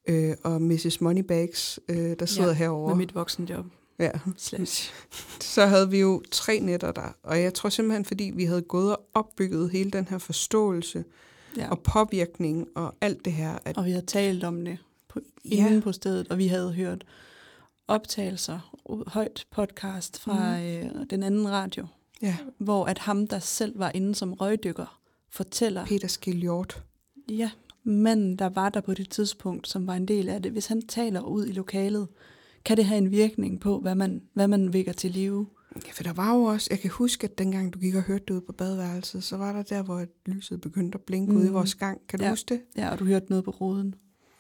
Øh, og Mrs. Moneybags, øh, der sidder ja, herovre, med mit voksenjob. ja, Slash. så havde vi jo tre nætter der. Og jeg tror simpelthen, fordi vi havde gået og opbygget hele den her forståelse Ja. og påvirkning og alt det her. At, Og vi havde talt om det på, Ja. inden på stedet, og vi havde hørt optagelser, højt podcast fra mm. øh, den anden radio, ja, hvor at ham, der selv var inde som røgdykker, fortæller, Peter Skiljort. ja, manden, der var der på det tidspunkt, som var en del af det, hvis han taler ud i lokalet, kan det have en virkning på, hvad man, hvad man vækker til live. Ja, for der var jo også, jeg kan huske, at dengang du gik og hørte det ude på badeværelset, så var der der, hvor lyset begyndte at blinke mm. ude i Mhm. vores gang. Kan du Ja. huske det? Ja, og du hørte noget på roden.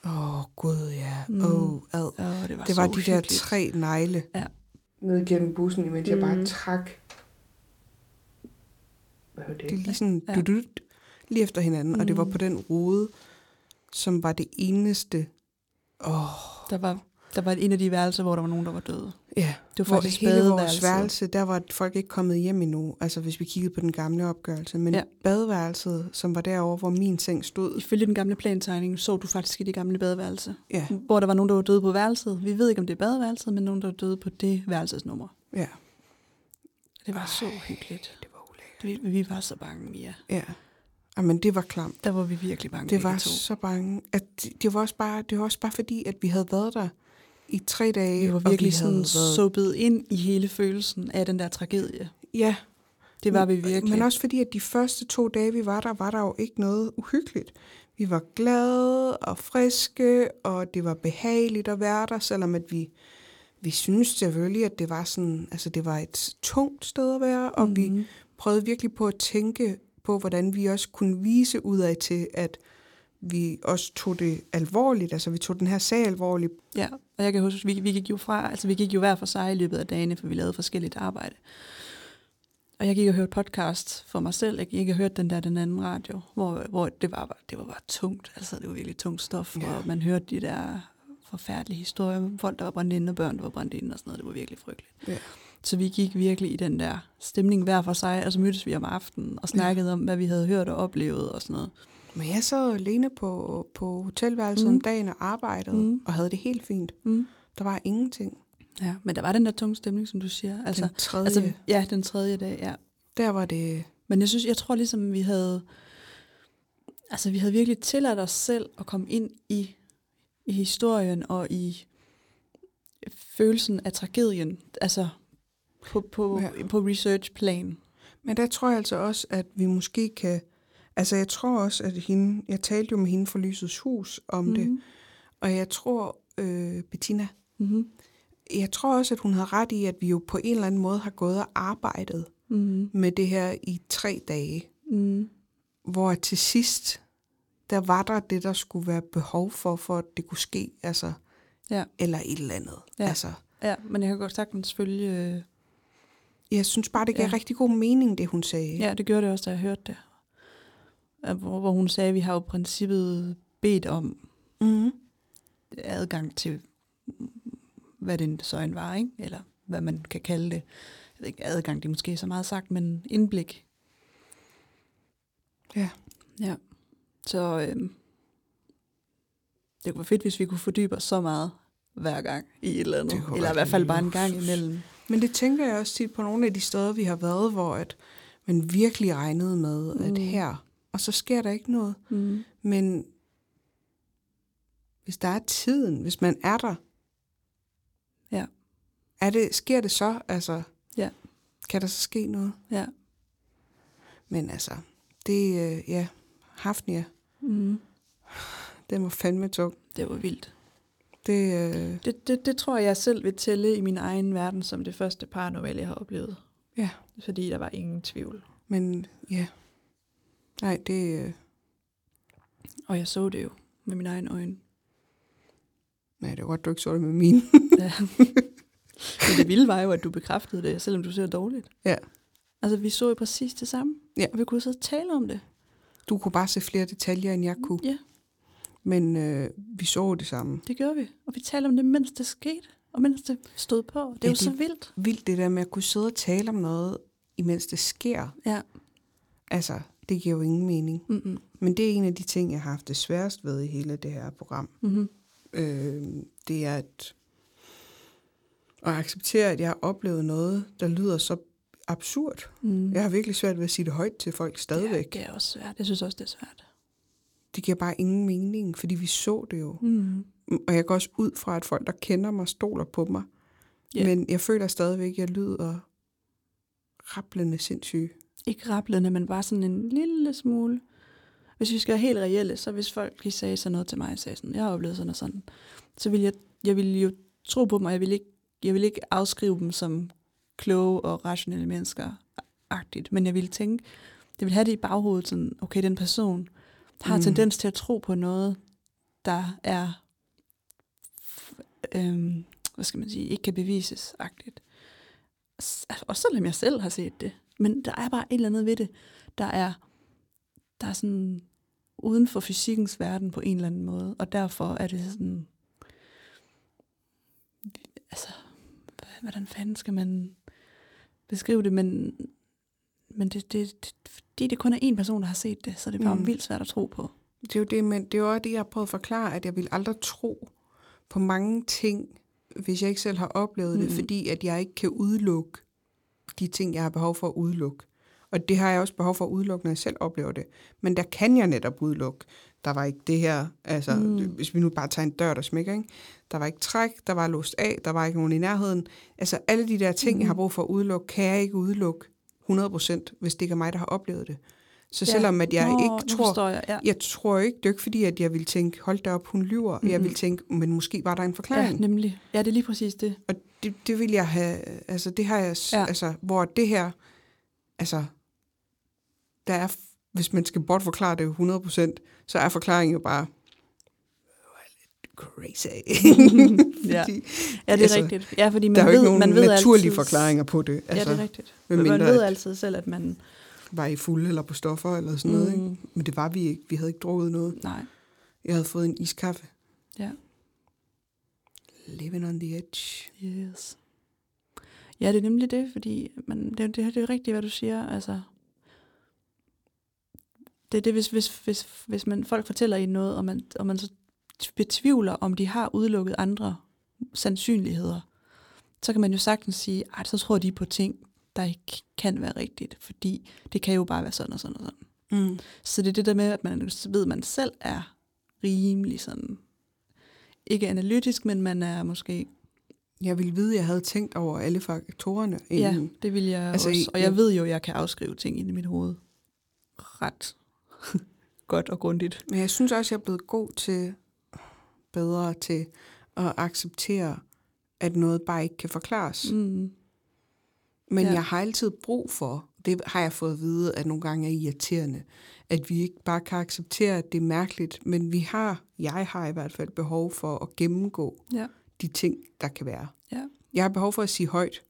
Åh, oh, gud ja. Åh, Mm. oh, ad. Og det var, Det så var de der tre negle. Ja. Ned gennem bussen, imens jeg bare Mhm. trak. Hvad var Det er lige sådan, Ja. du, du, lige efter hinanden. Mm. Og det var Mm. på den rode, som var det eneste. Åh, Der var, der var en af de værelser, hvor der var nogen, der var døde. Ja. Det var faktisk hele vores værelse, der var folk ikke kommet hjem endnu. Altså hvis vi kiggede på den gamle opgørelse. Men ja. Badeværelset, som var derovre, hvor min seng stod. Ifølge den gamle plantegning, så du faktisk i det gamle badeværelse. Ja, Hvor der var nogen, der var døde på værelset. Vi ved ikke, om det er badeværelset, men nogen, der var døde på det værelsesnummer. ja. Det var så hyggeligt. Det var ulækkert. Vi, vi var så bange, Mia. Ja. Jamen, det var klamt. Der var vi virkelig bange Det var to. så bange. At det, det, var også bare, det var også bare fordi, at vi havde været der i tre dage. Vi var virkelig havde sådan været- suppet ind i hele følelsen af den der tragedie. Ja, Det var vi virkelig. Men også fordi, at de første to dage, vi var der, var der jo ikke noget uhyggeligt. Vi var glade og friske, og det var behageligt at være der, selvom at vi, vi synes selvfølgelig, at det var sådan, altså det var et tungt sted at være, og mm. vi Mhm. prøvede virkelig på at tænke på, hvordan vi også kunne vise ud af til, at vi også tog det alvorligt, altså vi tog den her sag alvorligt. Ja, Og jeg kan huske, vi, vi gik jo fra, altså vi gik jo hver for sig i løbet af dagene, for vi lavede forskelligt arbejde. Og jeg gik og hørte podcast for mig selv. Jeg gik og hørte den der, den anden radio, hvor, hvor det, var, det var bare tungt. Altså, det var virkelig tungt stof, Ja. og man hørte de der forfærdelige historier om folk, der var brændt inde, og børn, der var brændt inde og sådan noget. Det var virkelig frygteligt. Ja. Så vi gik virkelig i den der stemning hver for sig, og så mødtes vi om aftenen og snakkede ja. om, hvad vi havde hørt og oplevet og sådan noget. Men jeg sad alene på, på hotelværelset mm. Om dagen og arbejdede, mm. Og havde det helt fint. Mm. Der var ingenting. Ja, men der var den der tunge stemning, som du siger. Altså, Den tredje, altså ja, den tredje dag, ja. der var det... Men jeg synes, jeg tror ligesom, vi havde, altså vi havde virkelig tilladt os selv at komme ind i, i historien og i følelsen af tragedien, altså på, på, ja. på researchplan. Men der tror jeg altså også, at vi måske kan... Altså, jeg tror også, at hende... Jeg talte jo med hende fra Lysets Hus om mm. det, og jeg tror, øh, Bettina, Mm-hmm. jeg tror også, at hun havde ret i, at vi jo på en eller anden måde har gået og arbejdet Mm-hmm. med det her i tre dage, Mm. hvor til sidst, der var der det, der skulle være behov for, for at det kunne ske, altså, Ja. eller et eller andet. Ja. Altså, Ja, men jeg kan godt sagtens følge... øh, jeg synes bare, det gav Ja. rigtig god mening, det hun sagde. Ja, det gjorde det også, da jeg hørte det. At Hvor, hvor hun sagde, at vi har jo princippet bedt om Mm-hmm. adgang til, hvad det så end var, ikke? eller hvad man kan kalde det. Jeg ved ikke, adgang, det er måske så meget sagt, men indblik. Ja. Ja. Så øhm, det kunne være fedt, hvis vi kunne fordybe os så meget hver gang i et eller andet. Eller i hvert fald bare en gang imellem. Men det tænker jeg også tit på nogle af de steder, vi har været, hvor at man virkelig regnede med, at Mm. her, og så sker der ikke noget. Mm. Men hvis der er tiden, hvis man er der, Ja. er det, sker det så? Altså, Ja. Kan der så ske noget? Ja. Men altså, det, øh, ja, Hafnia, Mm. den var fandme tung. Det var vildt. Det, øh, Det, det, det tror jeg, selv vil tælle i min egen verden som det første paranormale, jeg har oplevet. ja, Fordi der var ingen tvivl. men ja. Nej, det, øh, Og jeg så det jo med mine egne øjne. nej, det var godt, du ikke så det med mine. Ja. Men det vilde var jo, at du bekræftede det, selvom du ser dårligt. Ja. Altså, vi så jo præcis det samme. Ja. Og vi kunne så tale om det. Du kunne bare se flere detaljer, end jeg kunne. Ja, Men øh, vi så det samme. det gjorde vi. Og vi talte om det, mens det skete. Og mens det stod på. Det er Ja, jo det- så vildt. Vildt det der med at kunne sidde og tale om noget, imens det sker. Ja. Altså, det giver jo ingen mening. Mm-mm. Men det er en af de ting, jeg har haft det sværest ved i hele det her program. Mm-hmm. Øh, det er at, at acceptere, at jeg har oplevet noget, der lyder så absurd. Mm. Jeg har virkelig svært ved at sige det højt til folk stadigvæk. Det er, det er også svært. Jeg synes også, det er svært. Det giver bare ingen mening, fordi vi så det jo. Mm. Og jeg går også ud fra, at folk, der kender mig, stoler på mig. Ja. Men jeg føler stadigvæk, at jeg lyder rablende sindssyg. Ikke rablende, men bare sådan en lille smule. Hvis vi skal være helt reelle, så hvis folk lige sagde sådan noget til mig, sagde sådan, jeg har oplevet sådan og sådan, så vil jeg, jeg vil jo tro på dem, og jeg vil ikke, jeg vil ikke afskrive dem som kloge og rationelle mennesker, agtigt, men jeg vil tænke, jeg vil have det i baghovedet, sådan, okay, den person har Mm. tendens til at tro på noget, der er, øhm, hvad skal man sige, ikke kan bevises, agtigt. Også selvom jeg selv har set det. Men der er bare et eller andet ved det, der er, der er sådan uden for fysikkens verden på en eller anden måde. Og derfor er det sådan, altså, hvordan fanden skal man beskrive det, men, men det, det, det, fordi det kun er en person, der har set det, så er det bare Mm. mm. vildt svært at tro på. Det er jo det, men det er jo også det, jeg har prøvet at forklare, at jeg vil aldrig tro på mange ting, hvis jeg ikke selv har oplevet det, Mhm. fordi at jeg ikke kan udelukke de ting, jeg har behov for at udelukke. Og det har jeg også behov for at udelukke, når jeg selv oplever det. Men der kan jeg netop udelukke. Der var ikke det her, altså mm. Mm. hvis vi nu bare tager en dør, der smækker, ikke? Der var ikke træk, der var låst af, der var ikke nogen i nærheden. Altså alle de der ting, mm. jeg har brug for at udelukke, kan jeg ikke udelukke 100%, hvis det ikke er mig, der har oplevet det. Så Ja. selvom at jeg Nå, ikke tror, jeg, ja. jeg tror ikke, det er ikke fordi, at jeg vil tænke, hold da op, hun lyver. Mm-hmm. Jeg vil tænke, men måske var der en ja, forklaring. nemlig. Ja, det er lige præcis det. Og det, det vil jeg have, altså det har jeg, ja. Altså, hvor det her, altså, der er, hvis man skal bortforklare det 100%, så er forklaringen jo bare crazy. ja. Fordi, ja, det er altså, rigtigt. Ja, fordi man der er jo ved, ikke nogen man ved naturlige altid, forklaringer på det. Altså, ja, det er rigtigt. med Men man ved altid selv, at man... var I fulde eller på stoffer eller sådan noget. Mm. Ikke? Men det var vi ikke. Vi havde ikke drukket noget. Nej, Jeg havde fået en iskaffe. ja. Living on the edge. Yes. Ja, det er nemlig det, fordi man, det, det, det er rigtigt, hvad du siger. Altså, det er det, hvis, hvis, hvis, hvis man, folk fortæller en noget, og man, og man så betvivler, om de har udelukket andre sandsynligheder, så kan man jo sagtens sige, at så tror de på ting, der ikke kan være rigtigt, fordi det kan jo bare være sådan og sådan og sådan. Mm. Så det er det der med, at man ved, at man selv er rimelig sådan, ikke analytisk, men man er måske Jeg ville vide, at jeg havde tænkt over alle faktorerne. Ja, Inden. det vil jeg Altså, også. Og jeg ja. ved jo, at jeg kan afskrive ting ind i mit hoved ret godt og grundigt. Men jeg synes også, jeg er blevet god til, bedre til at acceptere, at noget bare ikke kan forklares. Mm. Men Ja. jeg har altid brug for, det har jeg fået at vide, at nogle gange er irriterende, at vi ikke bare kan acceptere, at det er mærkeligt, men vi har, jeg har i hvert fald behov for at gennemgå Ja. de ting, der kan være. Ja. Jeg har behov for at sige højt,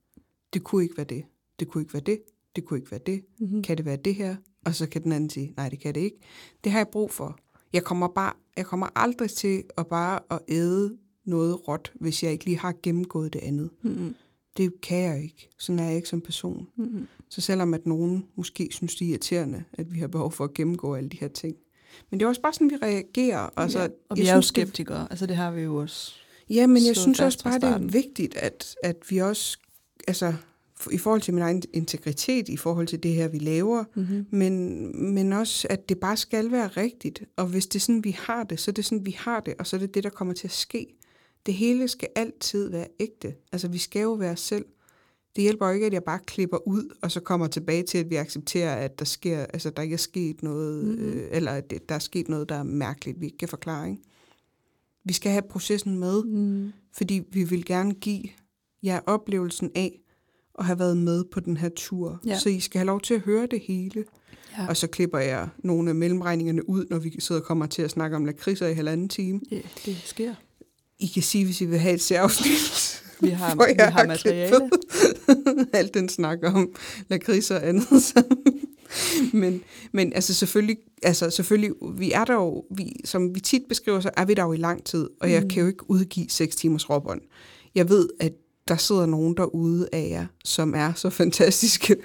det kunne ikke være det, det kunne ikke være det, det kunne ikke være det, Mm-hmm. kan det være det her? Og så kan den anden sige, nej, det kan det ikke. Det har jeg brug for. Jeg kommer, bare, jeg kommer aldrig til at bare at æde noget råt, hvis jeg ikke lige har gennemgået det andet. Mm-hmm. Det kan jeg ikke. Sådan er jeg ikke som person. Mm-hmm. Så selvom at nogen måske synes, det er irriterende, at vi har behov for at gennemgå alle de her ting. Men det er også bare sådan, vi reagerer. Altså, ja. Og vi er jo synes, det- skeptikere, altså det har vi jo også. Ja, men jeg synes også bare, det er vigtigt, at, at vi også, altså i forhold til min egen integritet, i forhold til det her, vi laver, Mm-hmm. men, men også, at det bare skal være rigtigt. Og hvis det er sådan, vi har det, så er det sådan, vi har det, og så er det det, der kommer til at ske. Det hele skal altid være ægte. Altså, vi skal jo være os selv. Det hjælper jo ikke, at jeg bare klipper ud, og så kommer tilbage til, at vi accepterer, at der sker, altså der ikke er sket noget, mm-hmm. øh, eller at der er sket noget, der er mærkeligt, vi ikke kan forklare. Ikke? Vi skal have processen med, Mm. fordi vi vil gerne give jer oplevelsen af at have været med på den her tur. Ja. Så I skal have lov til at høre det hele. Ja. Og så klipper jeg nogle af mellemregningerne ud, når vi sidder og kommer til at snakke om lakridser i halvanden time. ja, det sker. I kan sige, hvis I vil have et særafsnit. Vi har, vi jeg har materiale. Alt den snak om lakridser og andet. Så. men, men altså selvfølgelig, altså selvfølgelig, vi er der jo, vi, som vi tit beskriver, så er vi der jo i lang tid, og jeg Mm. kan jo ikke udgive 6 timers råbånd. Jeg ved, at der sidder nogen derude af jer, som er så fantastiske,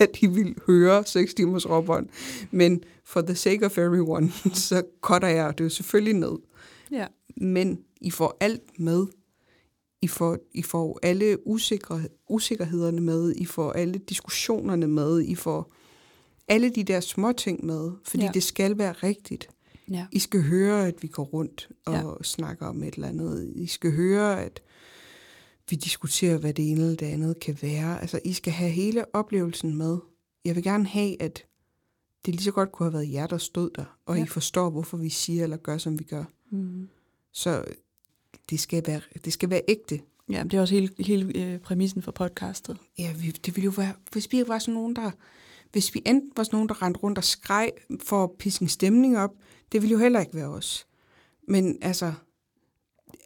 at de vil høre 6 timers råbånd. Men for the sake of everyone, så cutter jeg det jo selvfølgelig ned. Ja. Men I får alt med. I får, I får alle usikre, usikkerhederne med. I får alle diskussionerne med. I får alle de der små ting med. Fordi Ja. det skal være rigtigt. ja. I skal høre, at vi går rundt og Ja. snakker om et eller andet. I skal høre, at vi diskuterer, hvad det ene eller det andet kan være. Altså, I skal have hele oplevelsen med. Jeg vil gerne have, at det lige så godt kunne have været jer, der stod der, og ja. I forstår, hvorfor vi siger eller gør, som vi gør. Mm. Så det skal være, det skal være ægte. Ja, det er også hele, hele øh, præmissen for podcastet. Ja, vi, det ville jo være, hvis vi var sådan nogen, der, hvis vi enten var sådan nogen, der rendte rundt og skreg for at piske en stemning op, det ville jo heller ikke være os. Men altså,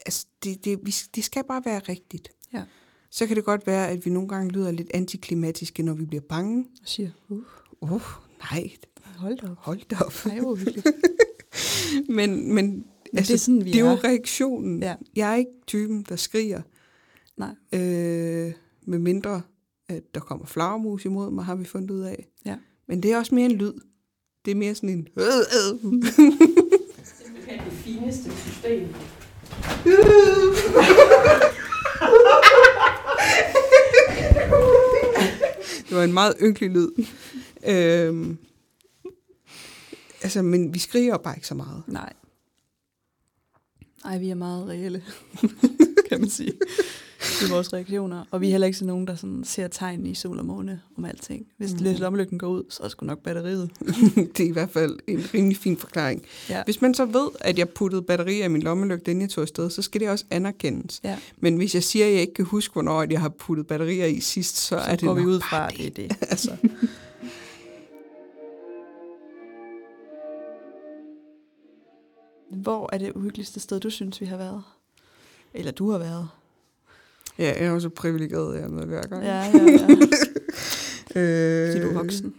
altså det, det, vi, det skal bare være rigtigt. Ja. Så kan det godt være, at vi nogle gange lyder lidt antiklimatiske, når vi bliver bange. Og siger, uh, oh, nej, hold da op. hold da op. Ej, hvor. Men, men altså, det er sådan, vi det er jo er. reaktionen. Ja. Jeg er ikke typen, der skriger. Nej. Øh, med mindre, at der kommer flagermus imod mig, har vi fundet ud af. Ja. Men det er også mere en lyd. Det er mere sådan en... Øh, øh. Simpelthen det fineste system. Det var en meget ynkelig lyd. øhm, altså, men vi skriger bare ikke så meget. Nej. Nej, vi er meget reelle, kan man sige, i vores reaktioner. Og vi er heller ikke sådan nogen, der sådan ser tegn i sol og måne om alting. Hvis mm. lommelygten går ud, så er det sgu nok batteriet. det er i hvert fald en rimelig fin forklaring. Ja. Hvis man så ved, at jeg puttede batterier i min lommelygte, inden jeg tog afsted, så skal det også anerkendes. Ja. Men hvis jeg siger, at jeg ikke kan huske, hvornår jeg har puttet batterier i sidst, så, Så er det går vi ud fra, det det. altså. Hvor er det uhyggeligste sted, du synes, vi har været? Eller du har været? Ja, jeg er også privilegeret, jeg er med hver gang. Ja, ja, ja. øh, Fordi du er voksen.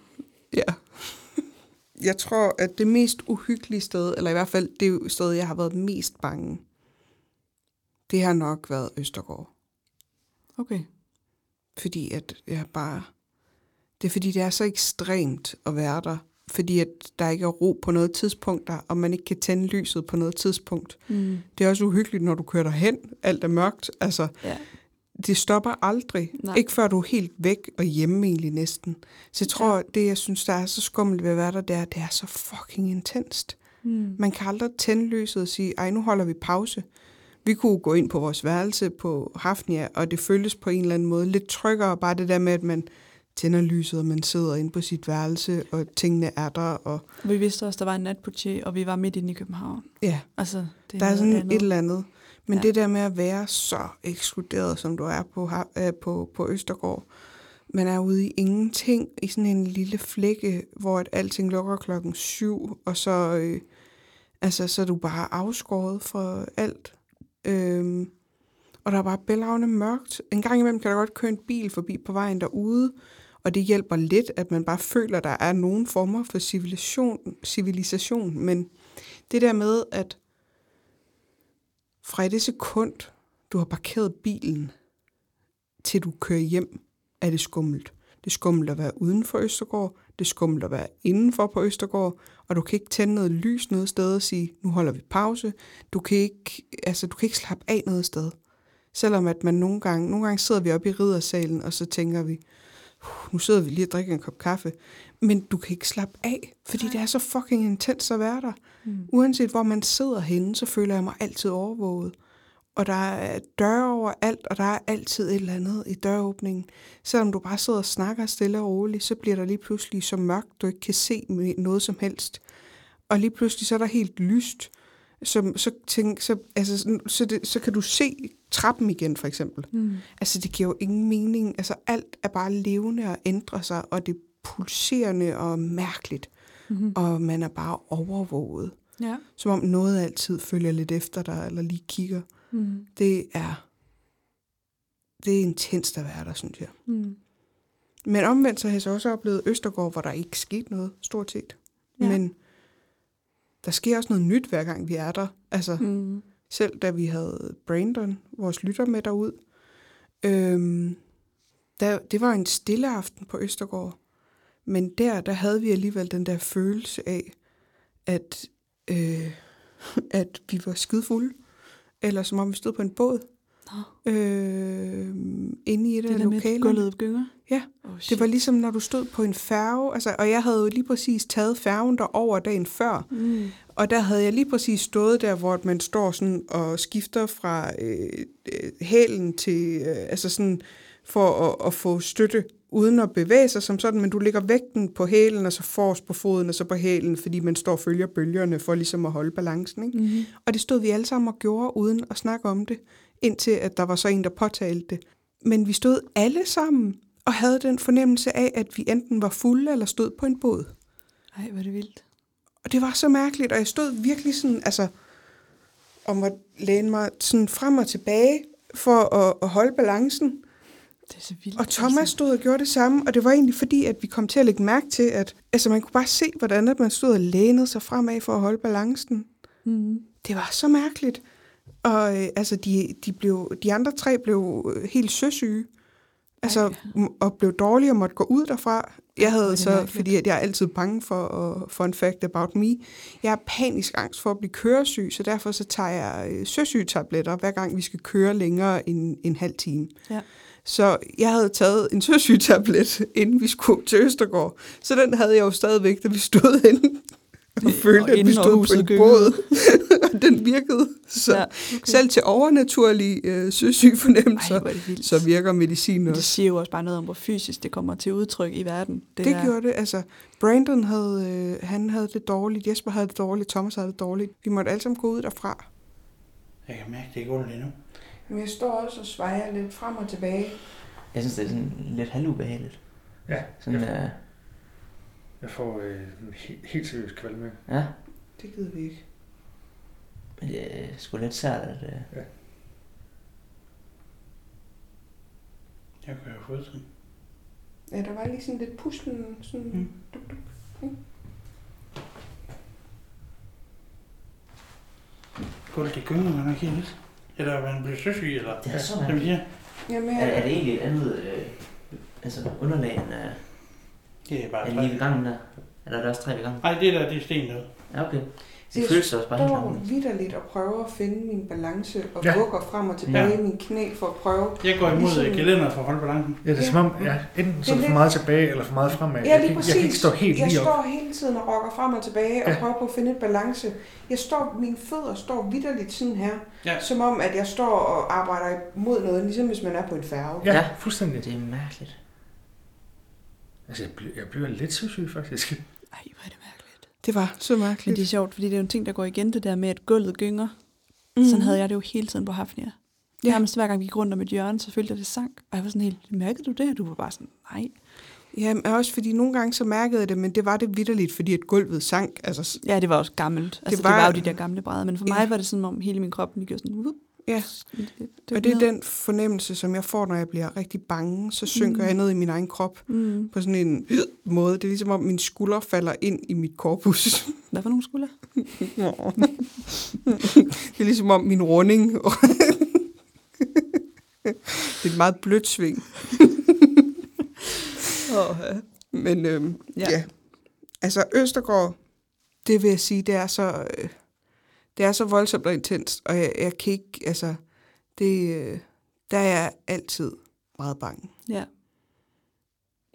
Ja. Jeg tror, at det mest uhyggelige sted, eller i hvert fald det sted, jeg har været mest bange, det har nok været Østergaard. Okay. Fordi at jeg bare... Det er fordi, det er så ekstremt at være der. Fordi at der ikke er ro på noget tidspunkt der, og man ikke kan tænde lyset på noget tidspunkt. Mm. Det er også uhyggeligt, når du kører derhen. Alt er mørkt. Altså, Ja. det stopper aldrig. Nej. Ikke før du er helt væk og hjemme egentlig næsten. Så jeg tror, ja. det jeg synes, der er så skummelt ved at være der, det er, det er så fucking intenst. Mm. Man kan aldrig tænde lyset og sige, ej, nu holder vi pause. Vi kunne gå ind på vores værelse på Hafnia, og det føles på en eller anden måde lidt tryggere, bare det der med, at man tænder lyset, og man sidder inde på sit værelse, og tingene er der, og Vi vidste også, der var en natportier, og vi var midt inde i København. ja, Altså, det der er sådan andet. et eller andet. Men Ja. det der med at være så ekskluderet, som du er på, øh, på, på Østergård, man er ude i ingenting, i sådan en lille flække, hvor at alting lukker klokken syv, og så, øh, altså, så er du bare afskåret fra alt. Øhm, og der er bare bælragende mørkt. En gang imellem kan der godt køre en bil forbi på vejen derude, og det hjælper lidt, at man bare føler, at der er nogen former for civilisation, civilisation. Men det der med, at fra det sekund, du har parkeret bilen, til du kører hjem, er det skummelt. Det er skummelt at være uden for Østergård, det er skummelt at være indenfor på Østergård, og du kan ikke tænde noget lys noget sted og sige, nu holder vi pause. Du kan ikke, altså, du kan ikke slappe af noget sted. Selvom at man nogle gange, nogle gange sidder vi oppe i riddersalen, og så tænker vi, nu sidder vi lige og drikker en kop kaffe. Men du kan ikke slappe af, fordi Nej. det er så fucking intens at være der. Mm. Uanset hvor man sidder henne, så føler jeg mig altid overvåget. Og der er døre over alt, og der er altid et eller andet i døråbningen. Selvom du bare sidder og snakker stille og roligt, så bliver der lige pludselig så mørkt, du ikke kan se noget som helst. Og lige pludselig så er der helt lyst. Så, så, tænk, så, altså, sådan- så, det, så kan du se trappen igen, for eksempel. Mm. Altså, det giver jo ingen mening. Altså, alt er bare levende og ændrer sig, og det er pulserende og mærkeligt. Mm-hmm. Og man er bare overvåget. Ja. Som om noget altid følger lidt efter dig, eller lige kigger. Mm. Det er, det er intenst at være der, synes jeg. Mm. Men omvendt så har jeg så også oplevet Østergaard, hvor der ikke skete noget, stort set. Ja. Men der sker også noget nyt, hver gang vi er der. Altså, mm. Selv da vi havde Brandon, vores lytter med derud, øhm, der, det var en stille aften på Østergaard. Men der, der havde vi alligevel den der følelse af, at, øh, at vi var skidefulde. Eller som om vi stod på en båd. Nå. Øh, inde i et Det af lokalerne. gulvet gynger? Ja, Oh, Det var ligesom, når du stod på en færge, altså, og jeg havde jo lige præcis taget færgen der over dagen før, Mm. og der havde jeg lige præcis stået der, hvor man står sådan og skifter fra øh, øh, hælen til, øh, altså sådan, for at, at få støtte, uden at bevæge sig som sådan, men du lægger vægten på hælen, og så forrest på foden, og så på hælen, fordi man står og følger bølgerne for ligesom at holde balancen. Ikke? Mm-hmm. Og det stod vi alle sammen og gjorde, uden at snakke om det, indtil at der var så en, der påtalte det. Men vi stod alle sammen og havde den fornemmelse af, at vi enten var fulde eller stod på en båd. Ej, hvor det vildt. Og det var så mærkeligt, og jeg stod virkelig sådan, altså, og måtte læne mig sådan frem og tilbage for at, at holde balancen. Det er så vildt. Og Thomas stod og gjorde det samme, og det var egentlig fordi, at vi kom til at lægge mærke til, at altså, man kunne bare se, hvordan at man stod og lænede sig fremad for at holde balancen. Mm. Det var så mærkeligt. Og øh, altså, de, de, blev, de andre tre blev øh, helt søsyge. Altså, Ej. og blev dårlige og måtte gå ud derfra. Jeg havde så, mærkeligt. fordi at jeg er altid bange for, uh, for en fact about me. Jeg er panisk angst for at blive køresyg, så derfor så tager jeg øh, søsygetabletter, hver gang vi skal køre længere end en halv time. Ja. Så jeg havde taget en søsygetablet, inden vi skulle til Østergaard. Så den havde jeg jo stadigvæk, da vi stod inde og følte, og at vi stod på en båd. den virkede. Så Ja, okay. selv til overnaturlige øh, Ej, er det vildt. så virker medicin Men det også. siger jo også bare noget om, hvor fysisk det kommer til udtryk i verden. Det, der. det gjorde det. Altså, Brandon havde, øh, han havde det dårligt, Jesper havde det dårligt, Thomas havde det dårligt. Vi måtte alle sammen gå ud derfra. Jeg kan mærke, det ikke under det nu. Men jeg står også og svejer lidt frem og tilbage. Jeg synes, det er sådan lidt halvubehageligt. Ja, Sådan, jeg, øh, jeg får øh, helt, helt seriøst kvalme. ja. Det gider vi ikke. Men det er sgu lidt sært, at... Øh, Jeg kunne have fået sådan. Ja, der var lige sådan lidt puslen, sådan... Mm. Duk, duk. Gulv, det gynger man ikke helt lidt. Eller er man bliver søsyg, eller... det er så Hvad mærkeligt. siger? Jamen, Er, er jeg, det egentlig et andet øh, altså underlag end, øh, Det er bare end lige træ. ved gangen der? Eller er der også tre ved gangen? Nej, det der, det er sten derude. Ja, okay. Det Jeg føles også bare helt anderledes. vidderligt og prøver at finde min balance og Ja. ja. vugger frem og tilbage Ja. i min knæ for at prøve. Jeg går imod Ligesom- ligesom... gelænder for at holde balancen. Ja, det er som om, ja, enten så er Det for meget tilbage, eller for meget fremad. Ja, jeg, lige præcis. jeg kan ikke stå helt jeg lige op. står hele tiden og rokker frem og tilbage og Ja. prøver på at finde et balance. Jeg står, mine fødder står vidderligt sådan her, Ja. som om at jeg står og arbejder mod noget, ligesom hvis man er på en færge. Ja, Ja. fuldstændig. Det er mærkeligt. Altså, jeg bliver, jeg bliver lidt søsyg, faktisk. Ej, hvor er det. Det var så mærkeligt. Men det er sjovt, fordi det er jo en ting, der går igen, det der med, at gulvet gynger. Mm. Sådan havde jeg det jo hele tiden på Hafnia. Ja. Ja. Nærmest hver gang vi gik rundt om et hjørne, så følte jeg, det sank. Og jeg var sådan helt, mærkede du det? Og du var bare sådan, nej. Ja, men også fordi nogle gange så mærkede jeg det, men det var det vidderligt, fordi at gulvet sank. Altså, Ja, det var også gammelt. Altså, det var- det var jo de der gamle brædder. Men for Ja. mig var det sådan, om hele min krop den gjorde sådan, whoop, ja. det, det, Og det er den fornemmelse, som jeg får, når jeg bliver rigtig bange. Så synker Mm. jeg ned i min egen krop Mm. på sådan en måde. Det er ligesom om mine skuldre falder ind i mit korpus. Hvad for nogle skuldre? det er ligesom om min runding. det er et meget blødt sving. Oh, ja. Men øhm, ja. Ja. ja. Altså Østergaard, det vil jeg sige, det er så, øh, det er så voldsomt og intenst, og jeg, jeg kan ikke, altså, det, øh, der er jeg altid meget bange. ja.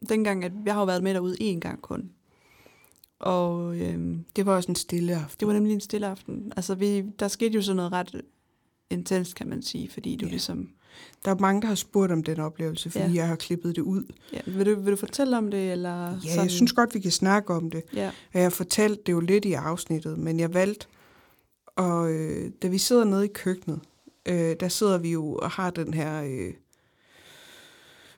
Dengang, at jeg har jo været med derude én gang kun. Og øhm, Det var også en stille aften. det var nemlig en stille aften. Altså, vi, der skete jo sådan noget ret intenst, kan man sige, fordi du Ja. ligesom... Der er mange, der har spurgt om den oplevelse, fordi. Ja. jeg har klippet det ud. Ja, vil, du, vil du fortælle om det, eller Ja, sådan? jeg synes godt, vi kan snakke om det. Ja, Og jeg fortalte det jo lidt i afsnittet, men jeg valgte, og øh, da vi sidder nede i køkkenet, øh, der sidder vi jo og har den her øh,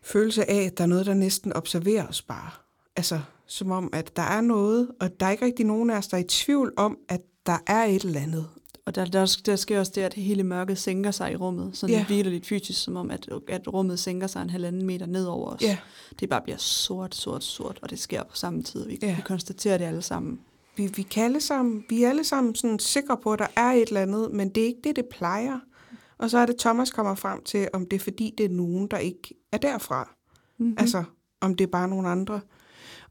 følelse af, at der er noget, der næsten observerer os bare. Altså, som om, at der er noget, og der er ikke rigtig nogen af os, der er i tvivl om, at der er et eller andet. og der, der, der sker også det, at hele mørket sænker sig i rummet. Sådan ja. virkelig lidt fysisk, som om, at, at rummet sænker sig en halvanden meter ned over os. Ja. Det bare bliver sort, sort, sort, og det sker på samme tid. Vi, ja. vi konstaterer det alle sammen. Vi, vi, kan alle sammen, vi er alle sammen sådan sikre på, at der er et eller andet, men det er ikke det, det plejer. Og så er det, Thomas kommer frem til, om det er fordi, det er nogen, der ikke er derfra. Mm-hmm. Altså, om det er bare nogle andre.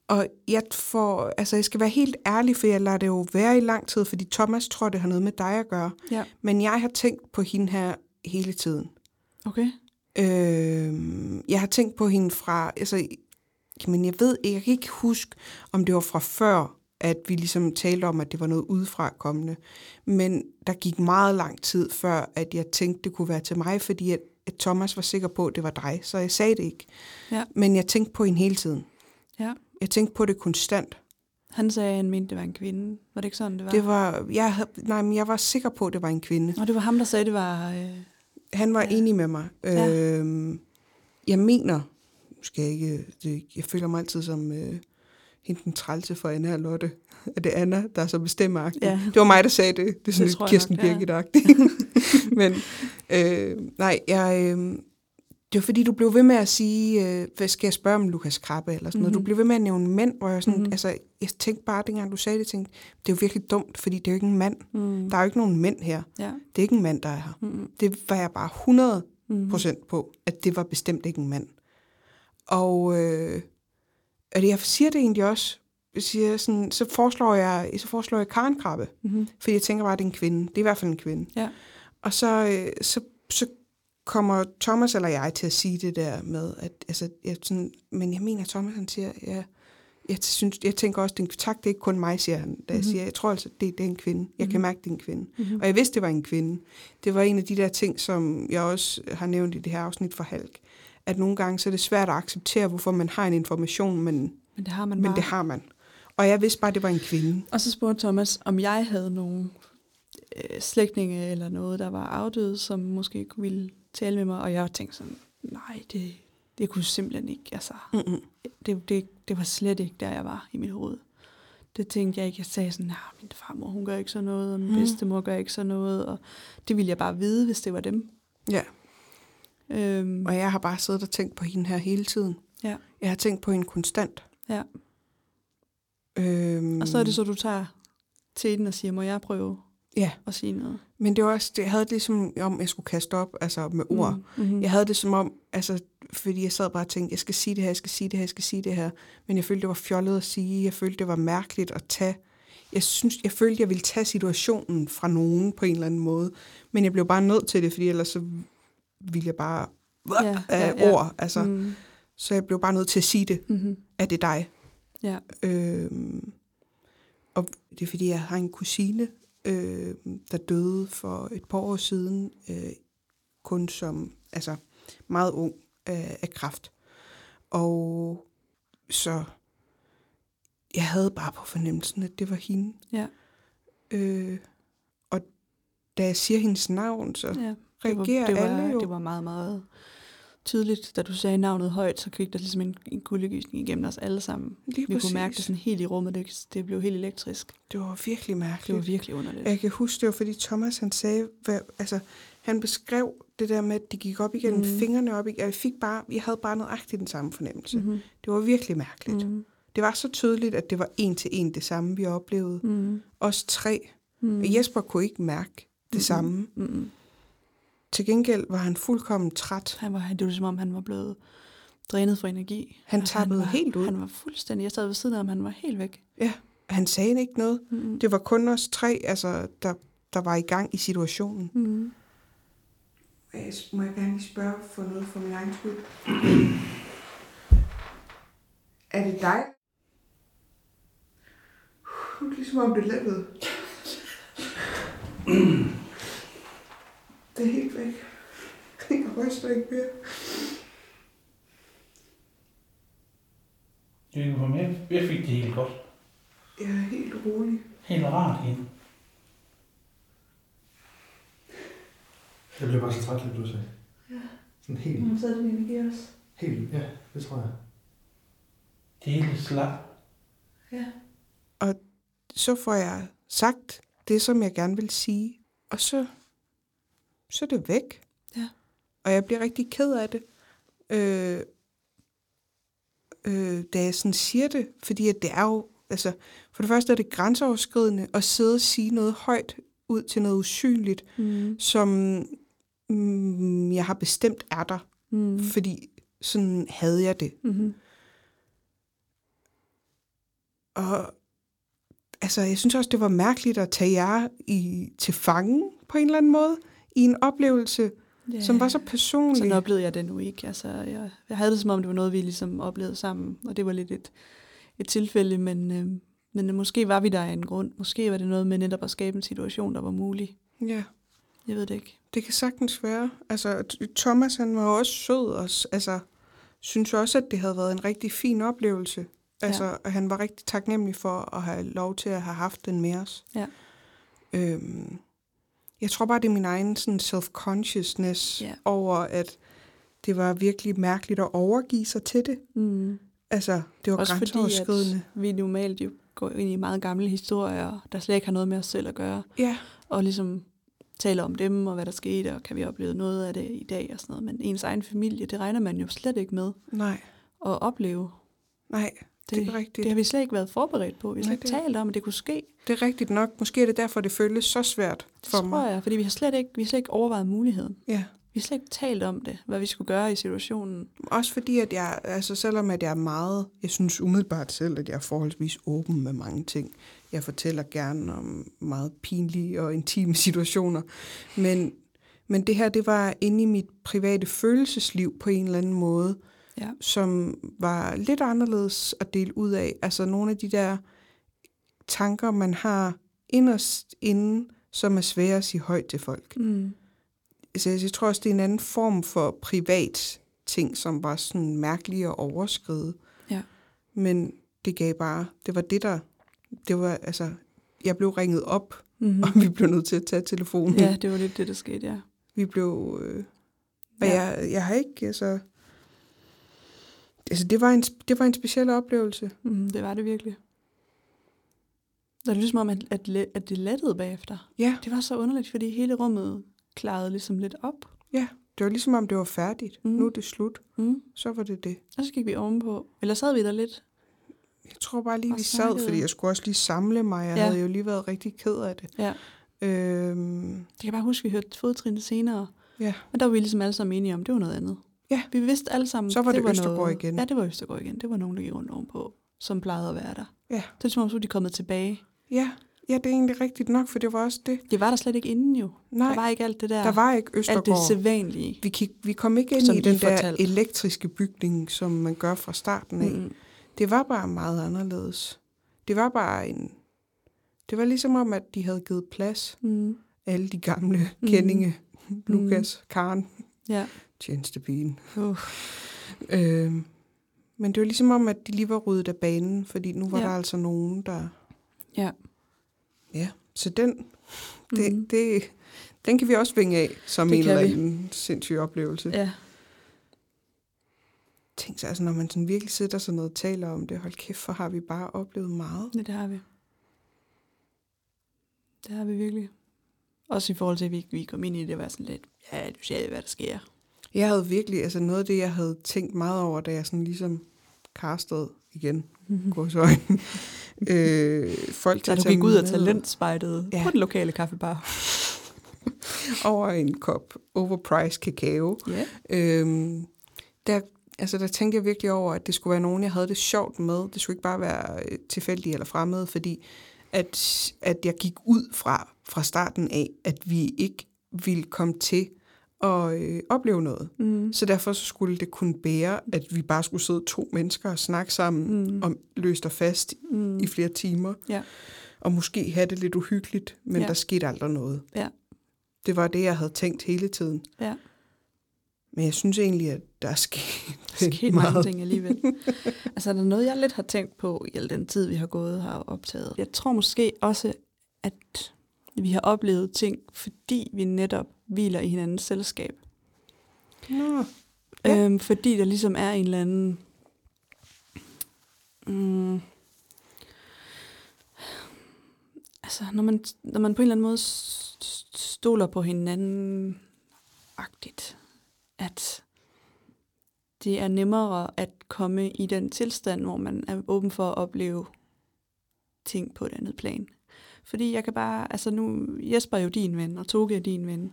Og jeg får, altså jeg skal være helt ærlig, for jeg lader det jo være i lang tid, fordi Thomas tror, det har noget med dig at gøre. Ja. Men jeg har tænkt på hende her hele tiden. Okay. Øh, jeg har tænkt på hende fra, altså, men jeg ved jeg kan ikke huske, om det var fra før, at vi ligesom talte om, at det var noget udefra kommende. Men der gik meget lang tid før, at jeg tænkte, det kunne være til mig, fordi at, at Thomas var sikker på, at det var dig, så jeg sagde det ikke. Ja. Men jeg tænkte på hende hele tiden. Ja. Jeg tænkte på det konstant. Han sagde, at han mente, det var en kvinde. Var det ikke sådan, det var? Det var, jeg, havde- nej, men jeg var sikker på, at det var en kvinde. Og det var ham, der sagde, det var... Øh... Han var ja. Enig med mig. Ja. Øhm, jeg mener, skal jeg ikke, det, jeg føler mig altid som øh, hende den trælse for Anna og Lotte. Er det Anna, der er så bestemmer Ja. Det var mig, der sagde det. Det er sådan Det lidt Kirsten nok, ja. birgit Men øh, nej, jeg, øh, det var fordi, du blev ved med at sige, øh, hvad skal jeg spørge om Lukas Krabbe eller sådan mm-hmm. noget. Du Mhm. blev ved med at nævne mænd, hvor jeg sådan, mm-hmm. Mhm. altså, jeg tænkte bare, dengang du sagde det, tænkte, det er jo virkelig dumt, fordi det er jo ikke en mand. Mm. Der er jo ikke nogen mænd her. Ja. Det er ikke en mand, der er her. Mm. Det var jeg bare 100 Mm. procent på, at det var bestemt ikke en mand. Og, øh, og jeg siger det egentlig også, jeg siger sådan, så foreslår jeg, så foreslår jeg Karen Krabbe, Mm. fordi jeg tænker bare, at det er en kvinde. Det er i hvert fald en kvinde. Ja. Og så, øh, så, så kommer Thomas eller jeg til at sige det der med, at altså, jeg, sådan, men jeg mener, Thomas han siger, ja, jeg, synes, jeg tænker også, det er en, tak, det er ikke kun mig, siger han, da jeg Mhm. siger, jeg tror altså, det, det er en kvinde. Jeg kan Mhm. mærke, det er en kvinde. Mm. Og jeg vidste, det var en kvinde. Det var en af de der ting, som jeg også har nævnt i det her afsnit for Halk. At nogle gange så er det svært at acceptere, hvorfor man har en information, men, Men det har man men bare. det har man. Og jeg vidste bare, at det var en kvinde. Og så spurgte Thomas, om jeg havde nogle øh, slægtninge eller noget, der var afdøde, som måske kunne ville tale med mig. Og jeg tænkte sådan, nej, det, det kunne simpelthen ikke. Altså, Mm-mm. det, det, det var slet ikke der, jeg var i mit hoved. Det tænkte jeg ikke. Jeg sagde sådan, nej, min farmor, hun gør ikke sådan noget, og min mm. bedstemor gør ikke sådan noget, og det ville jeg bare vide, hvis det var dem. Ja. Øhm, Og jeg har bare siddet og tænkt på hende her hele tiden. Ja. Jeg har tænkt på hende konstant. Ja. Øhm, og så er det så, du tager til den og siger, må jeg prøve Ja, at sige noget? men det var også, det, jeg havde det ligesom om, jeg skulle kaste op, altså med ord. Mm. Mm-hmm. Jeg havde det som om, altså, fordi jeg sad bare og tænkte, jeg skal sige det her, jeg skal sige det her, jeg skal sige det her. Men jeg følte, det var fjollet at sige. Jeg følte, det var mærkeligt at tage. Jeg, synes, jeg følte, jeg ville tage situationen fra nogen på en eller anden måde. Men jeg blev bare nødt til det, fordi ellers så ville jeg bare Ja, af ja, ja. ord. Altså. Mm. Så jeg blev bare nødt til at sige det, Mm-hmm. at det er dig. Ja. Øhm, og det er fordi, jeg har en kusine, øh, der døde for et par år siden, øh, kun som altså meget ung af, af kræft. Og så jeg havde bare på fornemmelsen, at det var hende. Ja. Øh, og da jeg siger hendes navn, så ja. Det var, reagerer det var, alle jo. Det var meget, meget tydeligt, da du sagde navnet højt, så gik der ligesom en, en kuldegysning igennem os alle sammen. Lige Vi præcis. kunne mærke det sådan helt i rummet, det, det blev helt elektrisk. Det var virkelig mærkeligt. Det var virkelig underligt. Jeg kan huske, det var fordi Thomas han sagde, hvad, altså han beskrev det der med, at de gik op igennem mm. Fingrene op. Jeg, fik bare, jeg havde bare nøjagtigt den samme fornemmelse. Mm. Det var virkelig mærkeligt. Mm. Det var så tydeligt, at det var en til en det samme, vi oplevede. Mm. Os tre. Mm. Jesper kunne ikke mærke det Mhm. samme. Mm-hmm. Til gengæld var han fuldkommen træt. Han var, det var som om, han var blevet drænet for energi. Han Altså, tappede var, helt ud. Han var fuldstændig, jeg sad ved siden af ham, han var helt væk. Ja, han sagde ikke noget. Mm-hmm. Det var kun os tre, altså, der, der var i gang i situationen. Mm-hmm. Må jeg gerne spørge for noget for min egen skyld? Er det dig? Det er ligesom om det lettede. Det er helt væk. Jeg ryster ikke mere. Jeg, jeg, jeg fik det helt godt. Jeg er helt rolig. Helt rart ind. Jeg bliver bare så træt lige pludselig. Ja. Sådan helt, Så er det energi også. helt, ja, det tror jeg. Det hele slap. Ja. Så får jeg sagt det, som jeg gerne vil sige. Og så, så er det væk. Ja. Og jeg bliver rigtig ked af det. Øh, øh, da jeg sådan siger det, fordi at det er jo, altså, for det første er det grænseoverskridende at sidde og sige noget højt ud til noget usynligt, Mm. som mm, jeg har bestemt er der, Mm. fordi sådan havde jeg det. Mm-hmm. Og altså, jeg synes også, det var mærkeligt at tage jer i, til fange på en eller anden måde, i en oplevelse, Ja. som var så personlig. Sådan oplevede jeg det nu ikke. Altså, jeg, jeg havde det som om, det var noget, vi ligesom oplevede sammen, og det var lidt et, et tilfælde, men, øh, men måske var vi der af en grund. Måske var det noget med netop at skabe en situation, der var mulig. Ja, Jeg ved det ikke. det kan sagtens være. Altså, Thomas, han var også sød, og altså, synes også, at det havde været en rigtig fin oplevelse. Altså, ja. han var rigtig taknemmelig for at have lov til at have haft den med os. Ja. Øhm, jeg tror bare, det er min egen sådan self-consciousness Ja. over, at det var virkelig mærkeligt at overgive sig til det. Mm. Altså, det var Også grænseoverskridende. vi normalt jo går ind i meget gamle historier, der slet ikke har noget med os selv at gøre, Ja, og ligesom taler om dem, og hvad der skete, og kan vi opleve noget af det i dag og sådan noget. Men ens egen familie, det regner man jo slet ikke med nej, at opleve. nej, det, det er rigtigt. Det har vi slet ikke været forberedt på. Vi har slet ikke det- talt om, at det kunne ske. Det er rigtigt nok. Måske er det derfor, det føles så svært Det for tror mig. jeg, fordi vi har slet ikke, vi har slet ikke overvejet muligheden. Ja. Vi har slet ikke talt om det, hvad vi skulle gøre i situationen. Også fordi, at jeg, altså selvom at jeg er meget, jeg synes umiddelbart selv, at jeg er forholdsvis åben med mange ting. Jeg fortæller gerne om meget pinlige og intime situationer. Men, men det her, det var inde i mit private følelsesliv på en eller anden måde, Ja. som var lidt anderledes at dele ud af. Altså nogle af de der tanker, man har inderst inde, som er svære at sige højt til folk. Mm. Så jeg, jeg tror også, det er en anden form for privat ting, som var sådan mærkelige at overskride. Ja. Men det gav bare, det var det der, det var altså, jeg blev ringet op, Mm-hmm. og vi blev nødt til at tage telefonen. Ja, det var lidt det, der skete, ja. Vi blev, øh, og Ja. jeg, jeg har ikke, altså, altså det var en, det var en speciel oplevelse. Mm, det var det virkelig. Det er ligesom om, at, at, at det lettede bagefter. Ja, Det var så underligt, fordi hele rummet klarede ligesom lidt op. ja. Det var ligesom om, det var færdigt. Mm. Nu er det slut. Mm. Så var det det. Og så gik vi ovenpå. Eller sad vi der lidt. Jeg tror bare lige, Og vi sad, fordi jeg skulle også lige samle mig. Jeg Ja. havde jo lige været rigtig ked af det. Ja. Øhm, Jeg kan bare huske, at vi hørte fodtrin senere. ja. Men der var vi ligesom alle sammen enige om, det var noget andet. Ja. Vi vidste alle sammen, Så var det var Østergaard noget, igen. Ja, det var Østergaard igen. Det var nogen, der gik rundt ovenpå, som plejede at være der. Ja. Det er som om, så de kommet tilbage. Ja. ja, det er egentlig rigtigt nok, for det var også det. Det var der slet ikke inden jo. Nej, Der var ikke alt det der, der var ikke alt det Østergaard. sædvanlige. Vi, kig, vi kom ikke ind i den der fortalte. elektriske bygning, som man gør fra starten af. Mm. Mm. Det var bare meget anderledes. Det var bare en... Det var ligesom om, at de havde givet plads. Mm. Alle de gamle Mm. mm. kendinge. Lukas, Karen, Ja. Tjenestepigen. Uh. Øh, men det var ligesom om, at de lige var ryddet af banen, fordi nu var Ja. der altså nogen, der... Ja. Ja, så den, det, mm. det, den kan vi også vinge af som Det en eller anden sindssyg oplevelse. Ja. Ja. Tænk så, altså, når man sådan virkelig sidder sådan noget og taler om det, hold kæft, for har vi bare oplevet meget. ja, det har vi. Det har vi virkelig. Også i forhold til, at vi, vi kom ind i det, var sådan lidt, ja, du ser, hvad der sker. Jeg havde virkelig, altså noget af det, jeg havde tænkt meget over, da jeg sådan ligesom castede igen, Mm-hmm. godsøjne, øh, folk til at tage gik ud og med talentspejdede ja. På den lokale kaffebar. over en kop overpriced kakao. Ja. Øhm, der, altså, der tænkte jeg virkelig over, at det skulle være nogen, jeg havde det sjovt med. Det skulle ikke bare være øh, tilfældige eller fremmede, fordi at, at jeg gik ud fra, fra starten af, at vi ikke ville komme til at øh, opleve noget. Mm. Så derfor så skulle det kunne bære, at vi bare skulle sidde to mennesker og snakke sammen Mm. om løst og fast Mm. i flere timer. Ja. Og måske have det lidt uhyggeligt, men Ja. der skete aldrig noget. Ja. Det var det, jeg havde tænkt hele tiden. Ja. Men jeg synes egentlig, at der er sket, Der er sket mange ting alligevel. altså, er der noget, jeg lidt har tænkt på i al den tid, vi har gået her og optaget? Jeg tror måske også, at vi har oplevet ting, fordi vi netop hviler i hinandens selskab. Nå, Ja. Øhm, fordi der ligesom er en eller anden... Mm, altså, når man, når man på en eller anden måde stoler på hinanden agtigt, at det er nemmere at komme i den tilstand, hvor man er åben for at opleve ting på et andet plan. Fordi jeg kan bare, altså nu, Jesper er jo din ven, og Toge er din ven.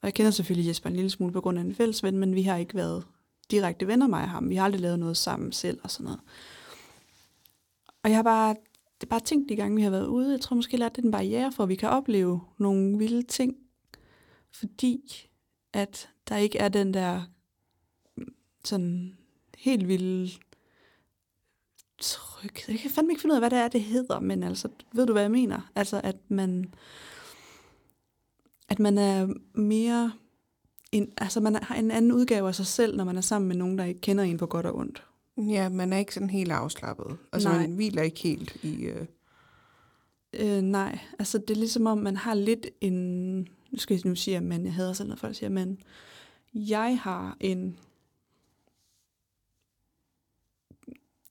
Og jeg kender selvfølgelig Jesper en lille smule på grund af en fælles ven, men vi har ikke været direkte venner, mig og ham. Vi har aldrig lavet noget sammen selv og sådan noget. Og jeg har bare, det er bare tænkt de gange, vi har været ude. Jeg tror måske, at det er en barriere for, at vi kan opleve nogle vilde ting. Fordi at der ikke er den der sådan helt vilde tryghed. Jeg kan fandme ikke finde ud af, hvad det er, det hedder, men altså, ved du, hvad jeg mener? Altså, at man, at man er mere, en, altså man har en anden udgave af sig selv, når man er sammen med nogen, der ikke kender en på godt og ondt. ja, man er ikke sådan helt afslappet. Altså, Nej. man hviler ikke helt i... Øh, Øh, nej, altså det er ligesom om, man har lidt en... Nu skal jeg nu sige, at man, jeg hader selv, når folk siger, men jeg har en...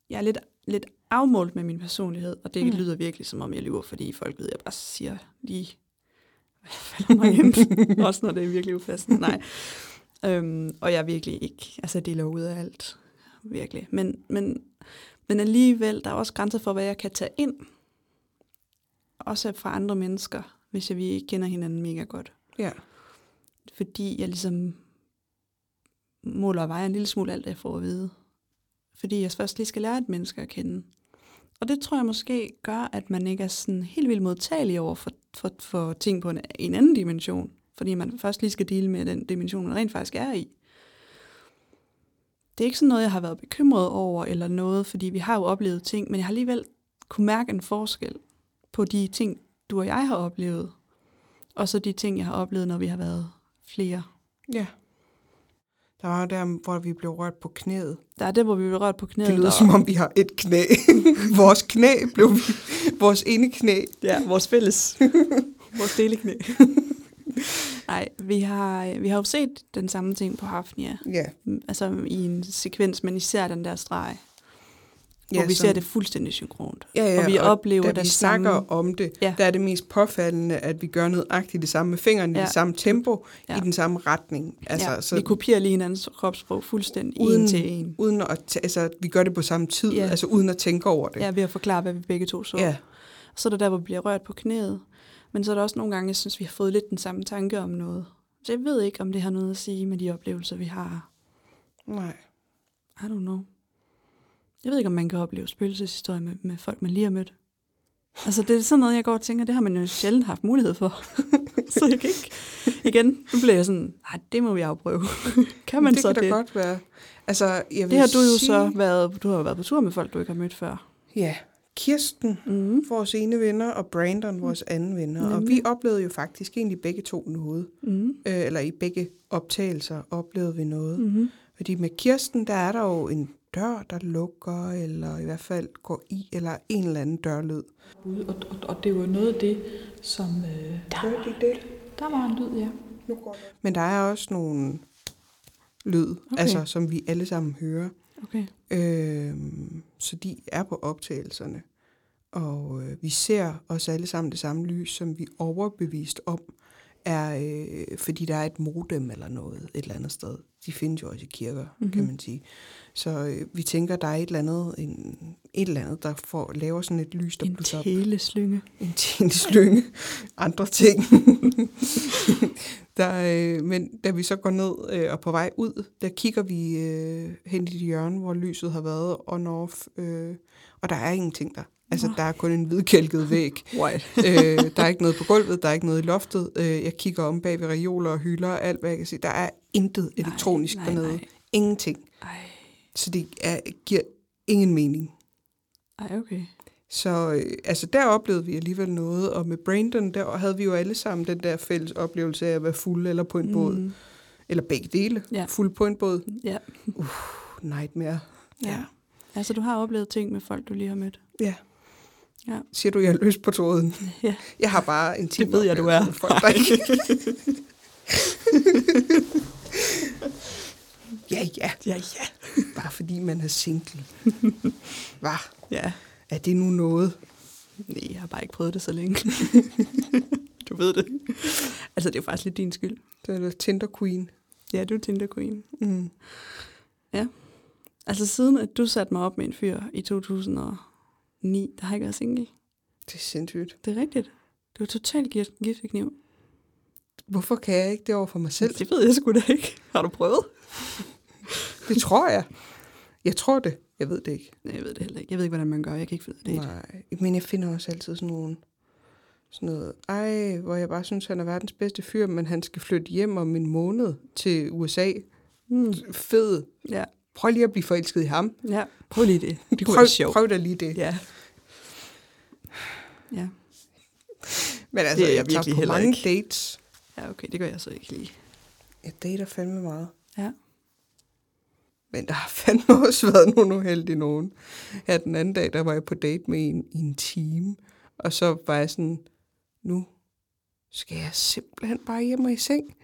Jeg er lidt, lidt afmålt med min personlighed, og det Mm. lyder virkelig som om, jeg lyver, fordi folk ved, at jeg bare siger lige, hvad falder mig ind, også når det er virkelig upassende. Nej. Øhm, og jeg er virkelig ikke, altså det er ud af alt, virkelig. Men, men, men alligevel, der er også grænser for, hvad jeg kan tage ind, også fra andre mennesker, hvis jeg, vi ikke kender hinanden mega godt. ja. Fordi jeg ligesom måler og vejer en lille smule alt, det jeg får at vide. Fordi jeg først lige skal lære et menneske at kende. Og det tror jeg måske gør, at man ikke er sådan helt vildt modtagelig over for, for, for ting på en, en anden dimension. Fordi man først lige skal dele med den dimension, man rent faktisk er i. Det er ikke sådan noget, jeg har været bekymret over eller noget, fordi vi har jo oplevet ting, men jeg har alligevel kunne mærke en forskel på de ting, du og jeg har oplevet, og så de ting, jeg har oplevet, når vi har været flere. Ja. Der var der, hvor vi blev rørt på knæet. Der er det, hvor vi bliver rørt på knæet. Det lyder og- som om, vi har et knæ. vores knæ blev vi, vores ene knæ. Ja, vores fælles. vores deleknæ. Nej, vi har, vi har jo set den samme ting på Hafnia. Ja, Altså i en sekvens, men især den der streg. Hvor vi som- ser det fuldstændig synkront. Ja, ja, og vi oplever da vi snakker samme. om det, Ja. ja. der er det mest påfaldende, at vi gør nøjagtigt det samme med fingrene, ja. i Ja. det samme tempo, Ja. ja. i den samme retning. Altså, ja, så vi kopierer lige hinandens kropssprog fuldstændig uden, en til en. uden at, altså, vi gør det på samme tid, Ja. ja. altså uden at tænke over det. Ja, ved at forklare, hvad vi begge to så. ja. Så er der der, hvor vi bliver rørt på knæet. Men så er der også nogle gange, jeg synes, vi har fået lidt den samme tanke om noget. Så jeg ved ikke, om det har noget at sige med de oplevelser, vi har. Nej. I don't know. Jeg ved ikke, om man kan opleve spøgelseshistorier med, med folk, man lige har mødt. Altså, det er sådan noget, jeg går og tænker, det har man jo sjældent haft mulighed for. så jeg kan ikke... Igen, nu bliver jeg sådan, nej, det må vi afprøve. kan man det så kan da det? godt være. Altså, jeg vil Det har du jo sige, så været, du har været på tur med folk, du ikke har mødt før. Ja, Kirsten, Mm. vores ene venner, og Brandon, vores anden venner. Og Nemlig. vi oplevede jo faktisk egentlig begge to noget. Mm. Øh, eller i begge optagelser oplevede vi noget. Mm-hmm. Fordi med Kirsten, der er der jo en dør, der lukker, eller i hvert fald går i, eller en eller anden dørlyd. Og, og, og det var noget af det, som... Øh, der, de det? der var en lyd, ja. Men der er også nogle lyd, okay. altså, som vi alle sammen hører. Okay. Øh, så de er på optagelserne. Og øh, vi ser os alle sammen det samme lys, som vi er overbevist om, er, øh, fordi der er et modem eller noget et eller andet sted. De findes jo også i kirker, Mhm. mm-hmm. kan man sige. Så øh, vi tænker, der er et eller andet, en, et eller andet der får, laver sådan et lys, der En blusser op. teleslynge. En tjeneslynge. Andre ting. der, øh, men da vi så går ned øh, og på vej ud, der kigger vi øh, hen i det hjørne, hvor lyset har været on-off, øh, og der er ingenting der. Altså, Nå. der er kun en hvidkælket væg. White. øh, der er ikke noget på gulvet, der er ikke noget i loftet. Øh, jeg kigger om bag ved reoler og hylder og alt, hvad jeg kan se. Der er intet elektronisk nej, dernede. nej. Ingenting. Ej. Så det er, giver ingen mening. Ej, okay. Så øh, altså, der oplevede vi alligevel noget, og med Brandon, der havde vi jo alle sammen den der fælles oplevelse af at være fuld eller på en mm. båd. Eller begge dele. Ja. Fuld på en båd. Ja. Nightmare. ja. Altså, du har oplevet ting med folk, du lige har mødt. Ja. Ja. Siger du, jeg er løs på tråden? Ja. Jeg har bare en time. ved jeg, du er. Folk, der ikke... ja, ja. Ja, ja. Bare fordi man er single. Hvad? Ja. Er det nu noget? Nej, jeg har bare ikke prøvet det så længe. du ved det. Altså, det er jo faktisk lidt din skyld. Det er Tinder Queen. Ja, du er Tinder Queen. Mm. Altså, siden at du satte mig op med en fyr i 2009, der har ikke været single. Det er sindssygt. Det er rigtigt. Det var totalt gift, giftekniv. Hvorfor kan jeg ikke det over for mig selv? Det ved jeg sgu da ikke. Har du prøvet? Det tror jeg. Jeg tror det. Jeg ved det ikke. Nej, jeg ved det heller ikke. Jeg ved ikke, hvordan man gør. Jeg kan ikke finde ud af det. Nej, men jeg finder også altid sådan nogle sådan noget, ej, hvor jeg bare synes, han er verdens bedste fyr, men han skal flytte hjem om en måned til USA. Mm. Fed. Ja. Prøv lige at blive forelsket i ham. ja, prøv lige det. Det kunne prøv, være sjovt. prøv da lige det. Ja. Ja. Men altså, Det er jeg tager virkelig på mange ikke. dates. ja, okay, det gør jeg så ikke lige. Jeg dater fandme meget. Ja. Men der har fandme også været nogle uheldige nogen. Her den anden dag, der var jeg på date med en i en time. Og så var jeg sådan, nu skal jeg simpelthen bare hjem og i seng.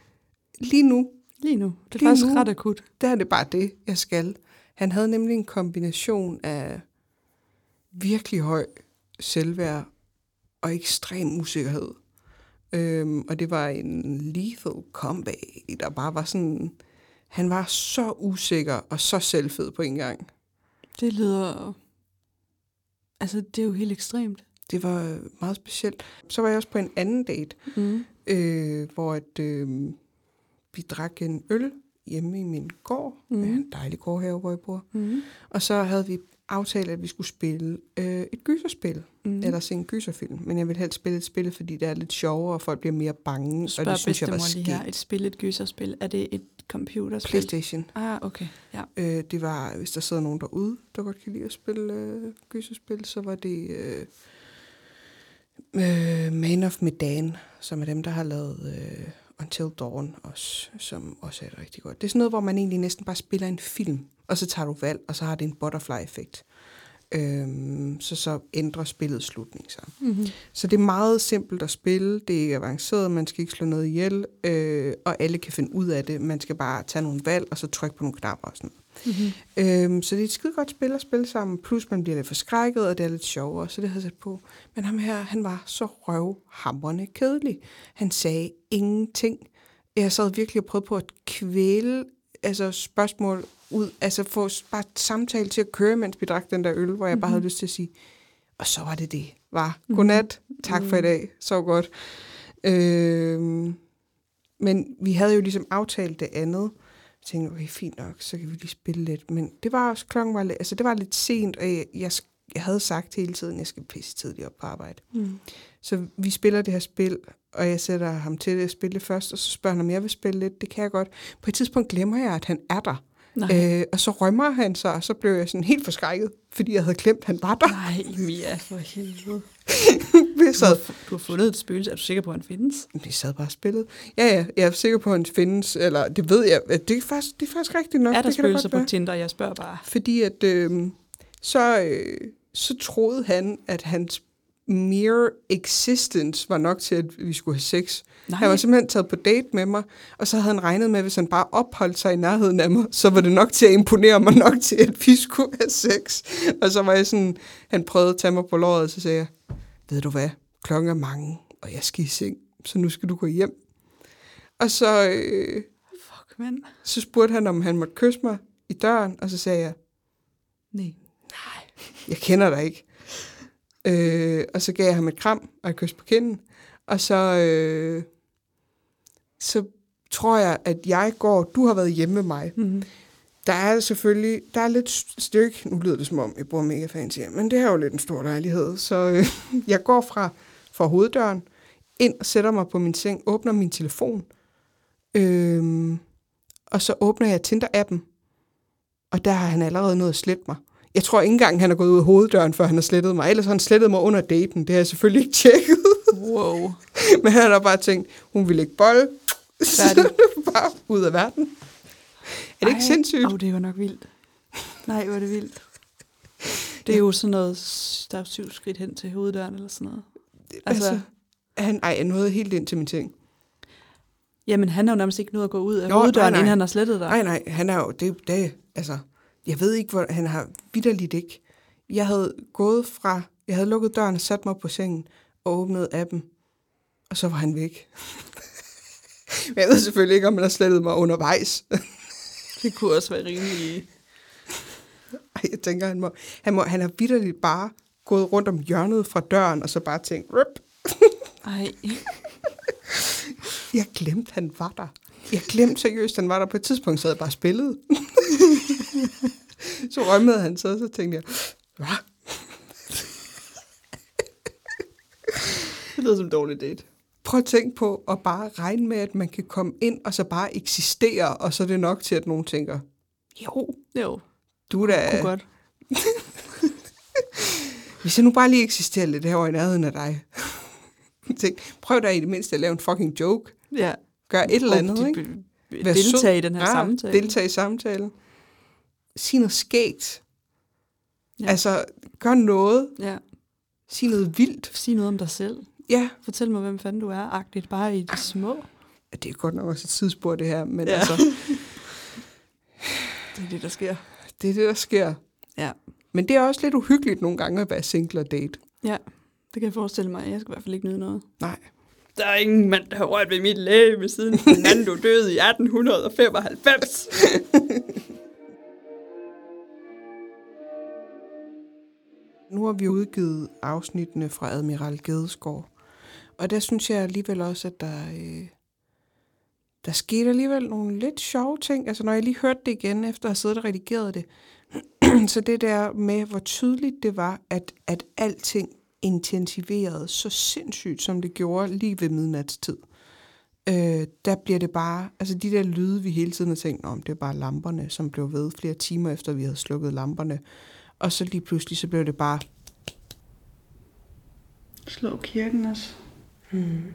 Lige nu, Lige nu. Det er Lige faktisk nu. ret akut. der er det bare det, jeg skal. Han havde nemlig en kombination af virkelig høj selvværd og ekstrem usikkerhed. Øhm, og det var en lethal combat, der bare var sådan... Han var så usikker og så selvfed på en gang. Det lyder... Altså, det er jo helt ekstremt. Det var meget specielt. Så var jeg også på en anden date, Mm. øh, hvor at, øh, vi drak en øl hjemme i min gård. Mm. En dejlig gårdhave, hvor jeg bor. Mm. Og så havde vi aftalt, at vi skulle spille øh, et gyserspil, Mm. eller se en gyserfilm. Men jeg vil helst spille et spil, fordi det er lidt sjovere, og folk bliver mere bange. og Spørg det synes jeg var lige her. Et spil, et gyserspil. Er det et computerspil? Playstation. Ah, okay. Ja. Øh, det var, hvis der sidder nogen derude, der godt kan lide at spille øh, gyserspil, så var det øh, øh, Man of Medan, som er dem, der har lavet øh, Until Dawn også, som også er et rigtig godt. Det er sådan noget, hvor man egentlig næsten bare spiller en film, og så tager du valg, og så har det en butterfly-effekt. Øhm, så så ændrer spillets slutning sig. Mm-hmm. Så det er meget simpelt at spille, det er ikke avanceret, man skal ikke slå noget ihjel, øh, og alle kan finde ud af det. Man skal bare tage nogle valg, og så trykke på nogle knapper og sådan noget. Mm-hmm. Øhm, så det er et skide godt spil at spille sammen, plus man bliver lidt forskrækket, og det er lidt sjovere, så det har jeg sat på. Men ham her, han var så røvhamrende kedelig. Han sagde ingenting. Jeg sad virkelig og prøvede på at kvæle altså spørgsmål ud, altså få bare samtale til at køre, mens vi drak den der øl, hvor jeg bare havde lyst til at sige, og så var det det. Var. Godnat. Tak for i dag. Så godt. Øhm, men vi havde jo ligesom aftalt det andet. Jeg tænkte, okay, fint nok, så kan vi lige spille lidt. Men det var også, klokken var, altså det var lidt sent, og jeg, jeg havde sagt hele tiden, at jeg skal pisse tidligt op på arbejde. Mm. Så vi spiller det her spil, og jeg sætter ham til at spille det først, og så spørger han, om jeg vil spille lidt. Det kan jeg godt. På et tidspunkt glemmer jeg, at han er der. Nej. Øh, og så rømmer han sig, og så blev jeg sådan helt forskrækket, fordi jeg havde glemt, at han var der. Nej, Mia, for helvede. Du sad, har, du har fundet et spøgelse. Er du sikker på, at han findes? vi sad bare og spillede. Ja, ja, jeg er sikker på, at han findes, eller det ved jeg. Det er faktisk, det er faktisk rigtigt nok. er der det spøgelser på. Tinder? Jeg spørger bare. Fordi at, øh, så, øh, så troede han, at hans mere existence var nok til, at vi skulle have sex. Nej. Han var simpelthen taget på date med mig, og så havde han regnet med, at hvis han bare opholdt sig i nærheden af mig, så var det nok til at imponere mig nok til, at vi skulle have sex. Og så var jeg sådan, han prøvede at tage mig på låret, og så sagde jeg, ved du hvad, klokken er mange, og jeg skal i seng, så nu skal du gå hjem. Og så, øh, Fuck, mand. så spurgte han, om han måtte kysse mig i døren, og så sagde jeg, Nej. jeg kender dig ikke. Øh, og så gav jeg ham et kram og et kys på kinden. Og så, øh, så tror jeg, at jeg går, du har været hjemme med mig. Mm-hmm. Der er selvfølgelig, der er lidt stykke, nu lyder det som om, jeg bor mega fancy, men det er jo lidt en stor lejlighed. Så øh, jeg går fra, fra hoveddøren, ind og sætter mig på min seng, åbner min telefon, øh, og så åbner jeg Tinder-appen, og der har han allerede nået at slette mig. Jeg tror ikke engang, han er gået ud af hoveddøren, før han har slettet mig. Ellers har han slettet mig under daten. Det har jeg selvfølgelig ikke tjekket. Wow. Men han har bare tænkt, hun vil ikke bolle. Færdig. bare ud af verden. Er det ikke sindssygt? Åh, oh, det var nok vildt. Nej, er det vildt. Det er jo sådan noget, der er syv skridt hen til hoveddøren eller sådan noget. Altså, Altså, han, ej, jeg nåede helt ind til min ting. jamen han har jo nærmest ikke nået at gå ud af Nå, hoveddøren, nej, nej. inden han har slettet dig. Nej, nej, han er jo, det, det, altså, jeg ved ikke, hvor, han har vidderligt ikke. Jeg havde gået fra, jeg havde lukket døren sat mig på sengen og åbnet appen, og så var han væk. Men jeg ved selvfølgelig ikke, om han har slettet mig undervejs. Det kunne også være rimelig... Ej, jeg tænker, han, må, han, må, han har vidderligt bare gået rundt om hjørnet fra døren, og så bare tænkt, Rip. Ej, jeg glemte, han var der. Jeg glemte seriøst, han var der på et tidspunkt, så havde jeg bare spillet. så rømmede han så, og så tænkte jeg, hvad? det lyder som en dårlig date. Prøv at tænke på at bare regne med, at man kan komme ind og så bare eksistere, og så er det nok til, at nogen tænker, jo, Jo, du er da... kunne godt. Hvis jeg nu bare lige eksisterer lidt herovre i nærheden af dig. Tænk, prøv da i det mindste at lave en fucking joke. Ja. Gør et eller andet, Og ikke? Vær Deltage i den her Ja, samtale. Deltage i samtalen. Sig noget skægt. Ja. Ja. Altså, gør noget. Ja. Sig noget vildt. Sig noget om dig selv. Ja. Fortæl mig, hvem fanden du er, agtigt, bare i det små. Det er godt nok også et tidsspur, det her, men Ja. ja. altså, Det er det, der sker. det er det, der sker. Ja. Men det er også lidt uhyggeligt nogle gange at være single og date. Ja, det kan jeg forestille mig. Jeg skal i hvert fald ikke nyde noget. Nej. Der er ingen mand, der har rørt ved mit læge ved siden Fernando døde i 1895. Nu har vi udgivet afsnittene fra Admiral Gedesgaard. Og der synes jeg alligevel også, at der, øh, der skete alligevel nogle lidt sjove ting. Altså når jeg lige hørte det igen, efter at have siddet og redigeret det, så det der med, hvor tydeligt det var, at, at alting intensiverede så sindssygt, som det gjorde lige ved midnatstid. Øh, der bliver det bare, altså de der lyde, vi hele tiden har tænkt, om det er bare lamperne, som blev ved flere timer efter, vi havde slukket lamperne. Og så lige pludselig, så blev det bare Slå kirken også. Hmm.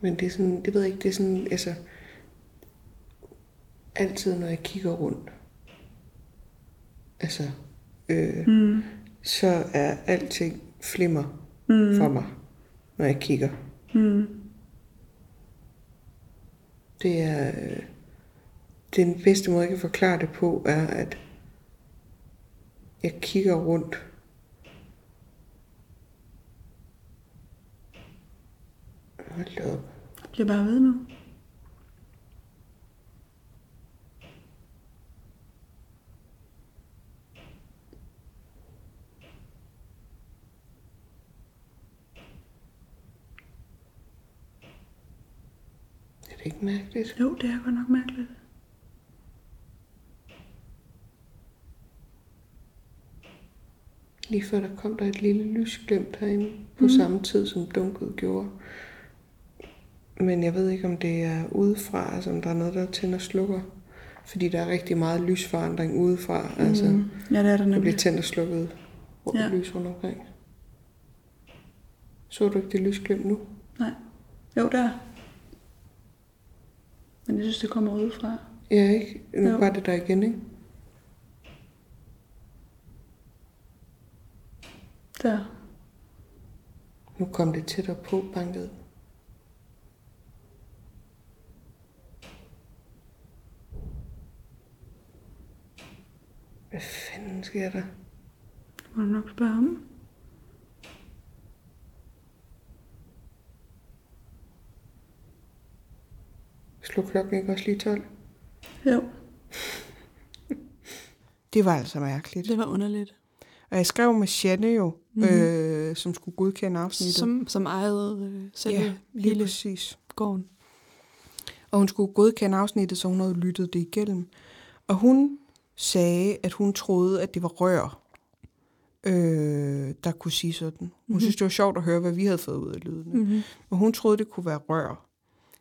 Men det er sådan, det ved jeg ikke, det er sådan, altså, altid, når jeg kigger rundt, altså, øh, Mm. så er alting flimmer Mm. for mig, når jeg kigger. Mm. Det er øh, den bedste måde, jeg kan forklare det på, er, at jeg kigger rundt. Hold op. Bliver bare ved nu. Ikke mærkeligt? Jo, det er godt nok mærkeligt. Lige før der kom der et lille lysglimt herinde på mm. samme tid, som dunket gjorde. Men jeg ved ikke, om det er udefra, altså om der er noget, der tænder og slukker. Fordi der er rigtig meget lysforandring udefra. Mm. Altså. Ja, det er der der nemlig. bliver tændt og slukket rundt Ja. lys rundt omkring. Så du ikke det lysglimt nu? Jo, der. Men jeg synes, det kommer udefra. Ja, ikke? Nu Jo. var det der igen, ikke? Der. Nu kom det tættere på banket. Hvad fanden sker der? Må du nok spørge om. Slå klokken ikke også lige 12? Jo, Det var altså mærkeligt. det var underligt. Og jeg skrev med Janne jo, Mhm. mm-hmm. øh, som skulle godkende afsnittet. Som, som ejede øh, selve ja, lige hele præcis. gården. Og hun skulle godkende afsnittet, så hun havde lyttet det igennem. Og hun sagde, at hun troede, at det var rør, øh, der kunne sige sådan. Hun Mhm. mm-hmm. synes, det var sjovt at høre, hvad vi havde fået ud af lydene. Mm. Mm-hmm. Og hun troede, det kunne være rør.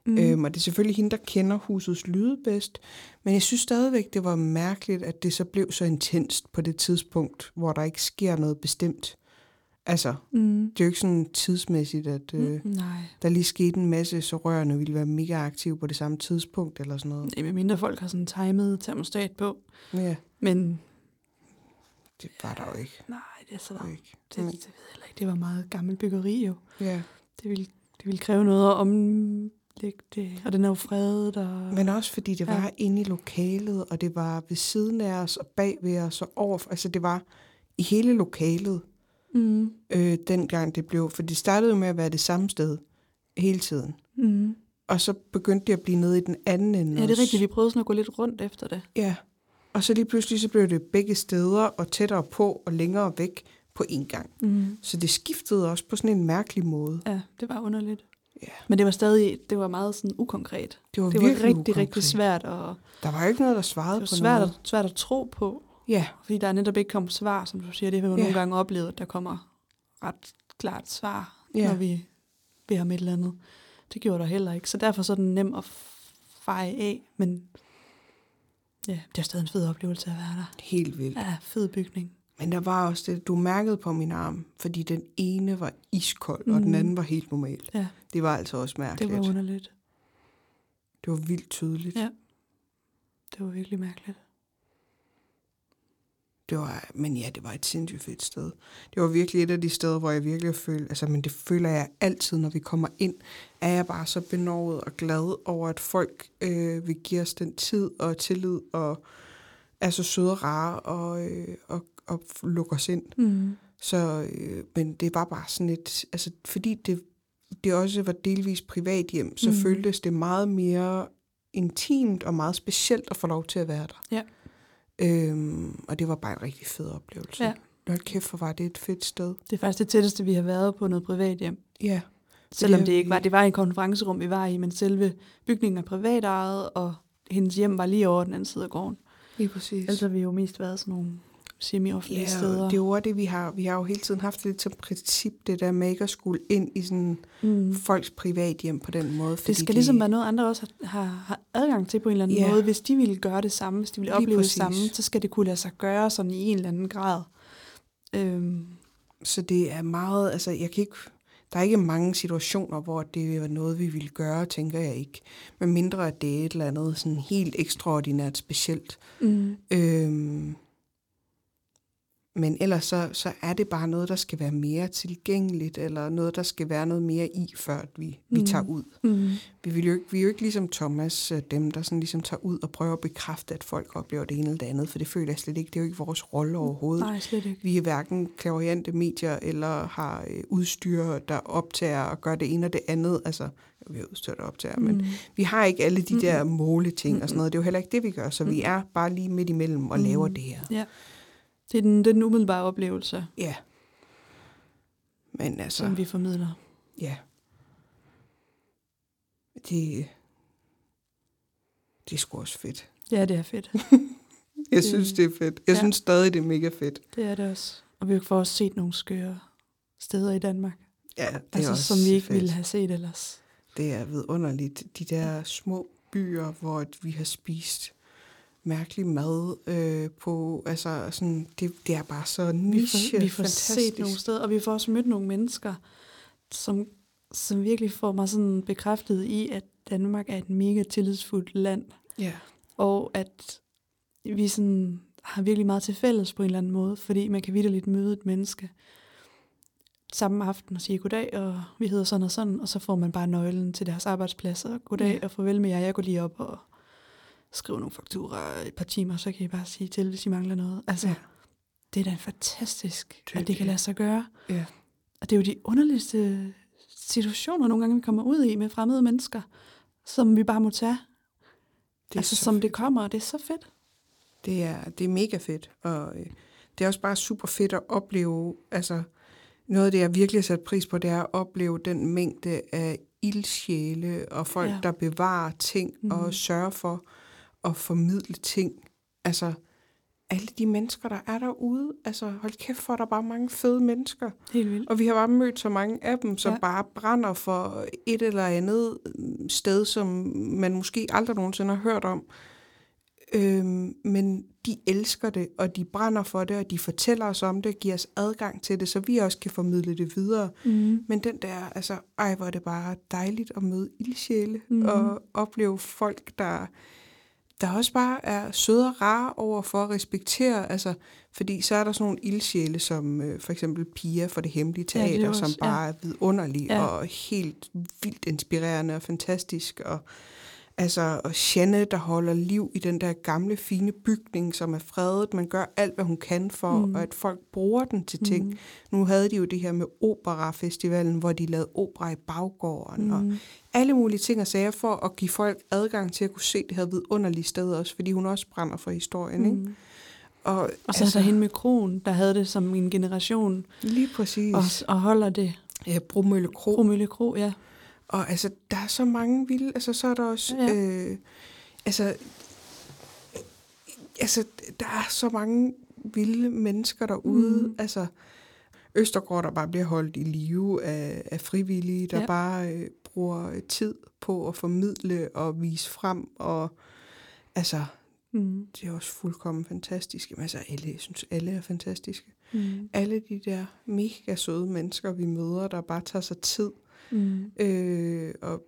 Mm. Mm. Øhm, og det er selvfølgelig hende, der kender husets lyde bedst. Men jeg synes stadigvæk, det var mærkeligt, at det så blev så intenst på det tidspunkt, hvor der ikke sker noget bestemt. Altså, mm. det er jo ikke sådan tidsmæssigt, at øh, Mm. Nej. der lige skete en masse, så rørene ville være mega aktive på det samme tidspunkt, eller sådan noget. Det med mindre folk har sådan timet termostat på. Ja, Men det var der jo ikke. nej, det er så... Det var Det, ikke. det, ved jeg heller ikke. Det var meget gammelt byggeri jo. Ja. Det ville, det ville kræve noget at omlægge det. Og den er jo fredet. Og... Men også fordi det var Ja. ja. inde i lokalet, og det var ved siden af os, og bag ved os, og over. Altså det var i hele lokalet, Mm. øh, dengang det blev. For det startede jo med at være det samme sted hele tiden. Mm. Og så begyndte det at blive nede i den anden ende Ja, det er også. rigtigt. Vi prøvede sådan at gå lidt rundt efter det. Ja. Og så lige pludselig så blev det begge steder, og tættere på, og længere væk på én gang. Mm. Så det skiftede også på sådan en mærkelig måde. Ja, det var underligt. Ja. Men det var stadig, det var meget sådan ukonkret. Det var, Det var rigtig, ukonkret. rigtig svært, og Der var ikke noget, der svarede det var på svært noget. at, svært at tro på. Ja, Fordi der er netop ikke kommet svar, som du siger. Det har vi Ja. nogle gange oplevet, at der kommer ret klart svar, Ja. når vi beder om et eller andet. Det gjorde der heller ikke. Så derfor så er den nem at feje af, men ja, det er stadig en fed oplevelse at være der. helt vildt. Ja, fed bygning. Men der var også det, du mærkede på min arm, fordi den ene var iskold, og den Mhm. anden var helt normal. Ja, Det var altså også det mærkeligt. var underligt. det var vildt tydeligt. Ja. Det var virkelig mærkeligt. Det var, men ja, det var et sindssygt fedt sted. Det var virkelig et af de steder, hvor jeg virkelig følte, altså, men det føler jeg altid, når vi kommer ind, er jeg bare så benovet og glad over, at folk øh, vil give os den tid og tillid, og er så søde og rare, og, øh, og, og lukker os ind. Mm. Så, øh, men det var bare sådan et, altså fordi det, det også var delvis privat hjem, så mm. føltes det meget mere intimt og meget specielt at få lov til at være der. Ja. Øhm, og det var bare en rigtig fed oplevelse. Ja. Hold kæft, hvor var det et fedt sted. Det er faktisk det tætteste, vi har været på noget privat hjem. Ja. Selvom har det ikke var, det var i et konferencerum, vi var i, men selve bygningen er privat ejet, og hendes hjem var lige over den anden side af gården. Lige præcis. Ellers har vi jo mest været sådan nogle semi-offentlige Ja, steder. det er jo det, vi har. Vi har jo hele tiden haft lidt som princip, det der med ikke at skulle ind i sådan mm. folks privathjem på den måde. Det skal ligesom være noget, andre også har, har, har adgang til på en eller anden Ja. måde. Hvis de ville gøre det samme, hvis de ville Lige opleve præcis. det samme, så skal det kunne lade sig gøre sådan i en eller anden grad. Øhm, Så det er meget, altså jeg kan ikke, der er ikke mange situationer, hvor det var noget, vi ville gøre, tænker jeg ikke. Men mindre, at det er et eller andet sådan helt ekstraordinært specielt. Mm. Øhm, men ellers så, så er det bare noget, der skal være mere tilgængeligt, eller noget, der skal være noget mere i, før vi, vi Mm. tager ud. Mm. Vi, vil jo, ikke- vi er jo ikke ligesom Thomas, øh, dem der sådan ligesom tager ud og prøver at bekræfte, at folk oplever det ene eller det andet, for det føler jeg slet ikke. Det er jo ikke vores rolle overhovedet. Nej, slet ikke. Vi er hverken klaverante medier eller har øh, udstyr, der optager og gør det ene og det andet. Altså, vi har udstyr, der optager, men Mm. vi har ikke alle de Mm-mm. der måleting og sådan noget. Det er jo heller ikke det, vi gør, så vi Mm-mm. er bare lige midt imellem og Mm. laver det her. Ja. Det er den, den umiddelbare oplevelse, Ja. Men altså, som vi formidler. ja. Det, det er sgu også fedt. Ja, det er fedt. Jeg Det- synes, det er fedt. Jeg ja. synes stadig, det er mega fedt. Det er det også. Og vi får også set nogle skøre steder i Danmark. Ja, det er altså, også som vi ikke fedt. ville have set ellers. Det er vidunderligt. De der små byer, hvor vi har spist mærkelig mad øh, på, altså sådan, det, det er bare så Vi niche, får, vi får fantastisk. set nogle steder, og vi får også mødt nogle mennesker, som, som virkelig får mig sådan bekræftet i, at Danmark er et mega tillidsfuldt land, Ja, og at vi sådan har virkelig meget til fælles på en eller anden måde, fordi man kan vidderligt møde et menneske samme aften og sige goddag, og vi hedder sådan og sådan, og så får man bare nøglen til deres arbejdspladser. og Goddag Ja. og farvel med jer, jeg går lige op og skriver nogle fakturer et par timer, så kan I bare sige til, hvis I mangler noget. Altså, Ja. det er da fantastisk, Det at det kan lade sig gøre. Ja. Og det er jo de underligste situationer, nogle gange vi kommer ud i med fremmede mennesker, som vi bare må tage, det altså så som fedt. det kommer, og det er så fedt. Det er, det er mega fedt, og øh, det er også bare super fedt at opleve, altså noget af det, jeg virkelig har sat pris på, det er at opleve den mængde af ildsjæle og folk, ja. Der bevarer ting mm. og sørger for at formidle ting. Altså, alle de mennesker, der er derude, altså hold kæft for, der er bare mange fede mennesker. Helt vildt. Og vi har bare mødt så mange af dem, som ja. Bare brænder for et eller andet mm, sted, som man måske aldrig nogensinde har hørt om. Øhm, men de elsker det, og de brænder for det, og de fortæller os om det, giver os adgang til det, så vi også kan formidle det videre. Mm. Men den der, altså, ej, hvor er det bare dejligt at møde ildsjæle, mm. Og opleve folk, der, der også bare er søde og rare over for at respektere, altså, fordi så er der sådan nogle ildsjæle, som øh, for eksempel Pia for det hemmelige Ja, er teater, også- som bare er vidunderlig Ja. og helt vildt inspirerende og fantastisk, og Altså, og Janne, der holder liv i den der gamle, fine bygning, som er fredet. Man gør alt, hvad hun kan for, mm. Og at folk bruger den til ting. Mm. Nu havde de jo det her med Opera-festivalen, hvor de lavede opera i baggården, mm. og alle mulige ting og sager for at give folk adgang til at kunne se det her vidunderlige sted også, fordi hun også brænder for historien, mm. ikke? Og, Og så altså, er der hende med kronen, der havde det som en generation, Lige præcis. og, og holder det. Ja, Bromølle Kro. Bromølle Kro, ja. Og altså, der er så mange vilde, altså så er der også, ja. Øh, altså, altså, der er så mange vilde mennesker derude, mm. Altså, Østergaard, der bare bliver holdt i live af, af frivillige, der ja. Bare øh, bruger tid på at formidle og vise frem, og altså, Mm. det er også fuldkommen fantastisk. Jamen, altså, alle, jeg synes, alle er fantastiske. Mm. Alle de der mega søde mennesker, vi møder, der bare tager sig tid Mm. øh, og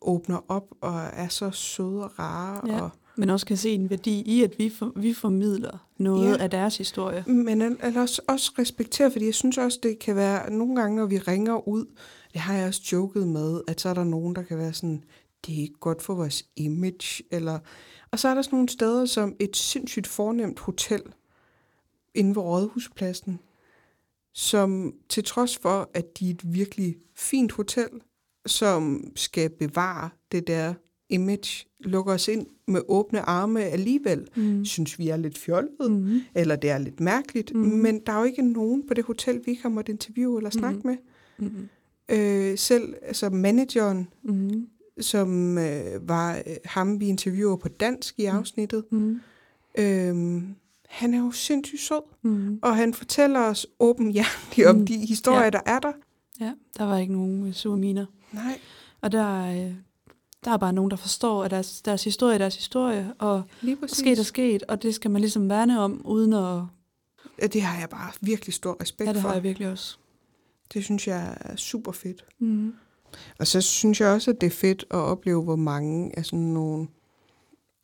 åbner op og er så søde og rare. Ja. Og, Men også kan se en værdi i, at vi, for, vi formidler noget Ja. af deres historie. men også, også respektere, fordi jeg synes også, det kan være nogle gange, når vi ringer ud, det har jeg også joket med, at så er der nogen, der kan være sådan, det er ikke godt for vores image, eller... Og så er der sådan nogle steder som et sindssygt fornemt hotel inde ved Rådhuspladsen, som til trods for, at de er et virkelig fint hotel, som skal bevare det der image, lukker os ind med åbne arme alligevel, Mm. synes vi er lidt fjollet, Mm. eller det er lidt mærkeligt, mm. Men der er jo ikke nogen på det hotel, vi ikke har måttet interviewe eller snakke Mhm. med. Mm. Øh, selv altså manageren, Mm. som øh, var øh, ham, vi interviewer på dansk i afsnittet, Mm. øh, han er jo sindssygt sød, Mm. og han fortæller os åbenhjertigt om Mm. de historier, Ja. der er der. Ja, der var ikke nogen øh, sure miner. Nej, Og der, øh, der er bare nogen, der forstår, at deres, deres historie er deres historie, og sket er sket, og det skal man ligesom værne om, uden at... Ja, Det har jeg bare virkelig stor respekt Ja, det for. har jeg virkelig også. Det synes jeg er super fedt. Mm. Og så synes jeg også, at det er fedt at opleve, hvor mange af sådan nogle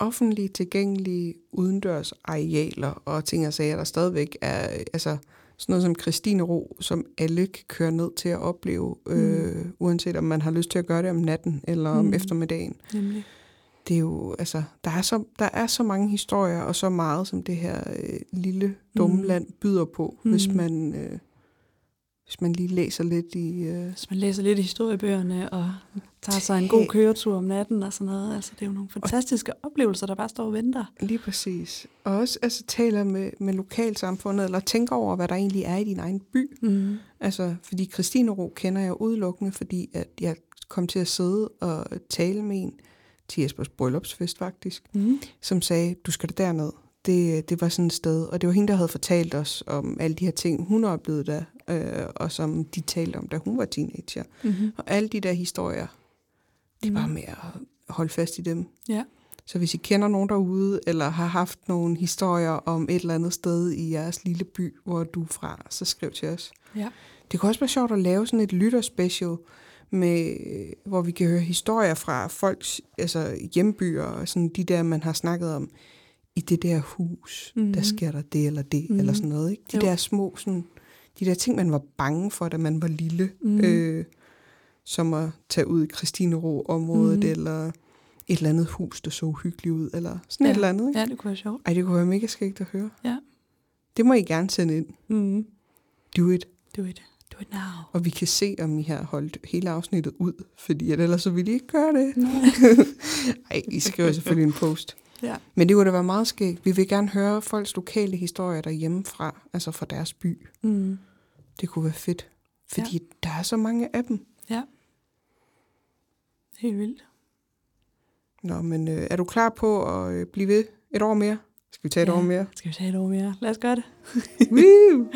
offentligt tilgængelige udendørs arealer og ting og sager, der stadigvæk er, altså sådan noget som Christine Ro, som alle kan køre ned til at opleve, øh, uanset om man har lyst til at gøre det om natten eller om Mm. eftermiddagen. Nemlig. Det er jo, altså, der er, så, der er så mange historier, og så meget, som det her øh, lille, dumme Mm. land byder på, hvis Mm. man... Øh, hvis man lige læser lidt i... Øh, Hvis man læser lidt i historiebøgerne og tager sig en god køretur om natten og sådan noget. Altså, det er jo nogle fantastiske oplevelser, der bare står og venter. Lige præcis. Og også altså, taler med, med lokalsamfundet, eller tænker over, hvad der egentlig er i din egen by. Mm. Altså, fordi Christine Ro kender jeg udelukkende, fordi at jeg kom til at sidde og tale med en til Jespers bryllupsfest faktisk, Mm. som sagde, du skal da derned. Det, det var sådan et sted, og det var hende, der havde fortalt os om alle de her ting, hun oplevede der, øh, og som de talte om, da hun var teenager. Mm-hmm. Og alle de der historier, det er Mm. bare med at holde fast i dem. Ja. Så hvis I kender nogen derude, eller har haft nogle historier om et eller andet sted i jeres lille by, hvor du er fra, så skriv til os. Ja. Det kunne også være sjovt at lave sådan et lytterspecial, med, hvor vi kan høre historier fra folks altså hjembyer, og sådan de der, man har snakket om, i det der hus, mm. der Mhm. sker der det eller det, mm. Mhm. eller sådan noget. Ikke? De Jo. der små, sådan, de der ting, man var bange for, da man var lille, Mhm. øh, som at tage ud i Christine Ro-området, Mhm. eller et eller andet hus, der så uhyggeligt ud, eller sådan Ja. et eller andet. Ikke? Ja, det kunne være sjovt. Ej, det kunne være mega skægt at høre. Ja. Det må I gerne sende ind. Mm. Do it. Do it. Do it now. Og vi kan se, om I har holdt hele afsnittet ud, fordi ellers så vil I ikke gøre det. Nej. Ej, I skriver selvfølgelig en post. Ja. Men det kunne da være meget skægt. Vi vil gerne høre folks lokale historier derhjemme fra, altså fra deres by. Mm. Det kunne være fedt. Fordi ja. der er så mange af dem. Helt vildt. Nå, men øh, er du klar på at øh, blive ved et år mere? Skal vi tage et Ja. år mere? Skal vi tage et år mere? Lad os gøre det. Woo!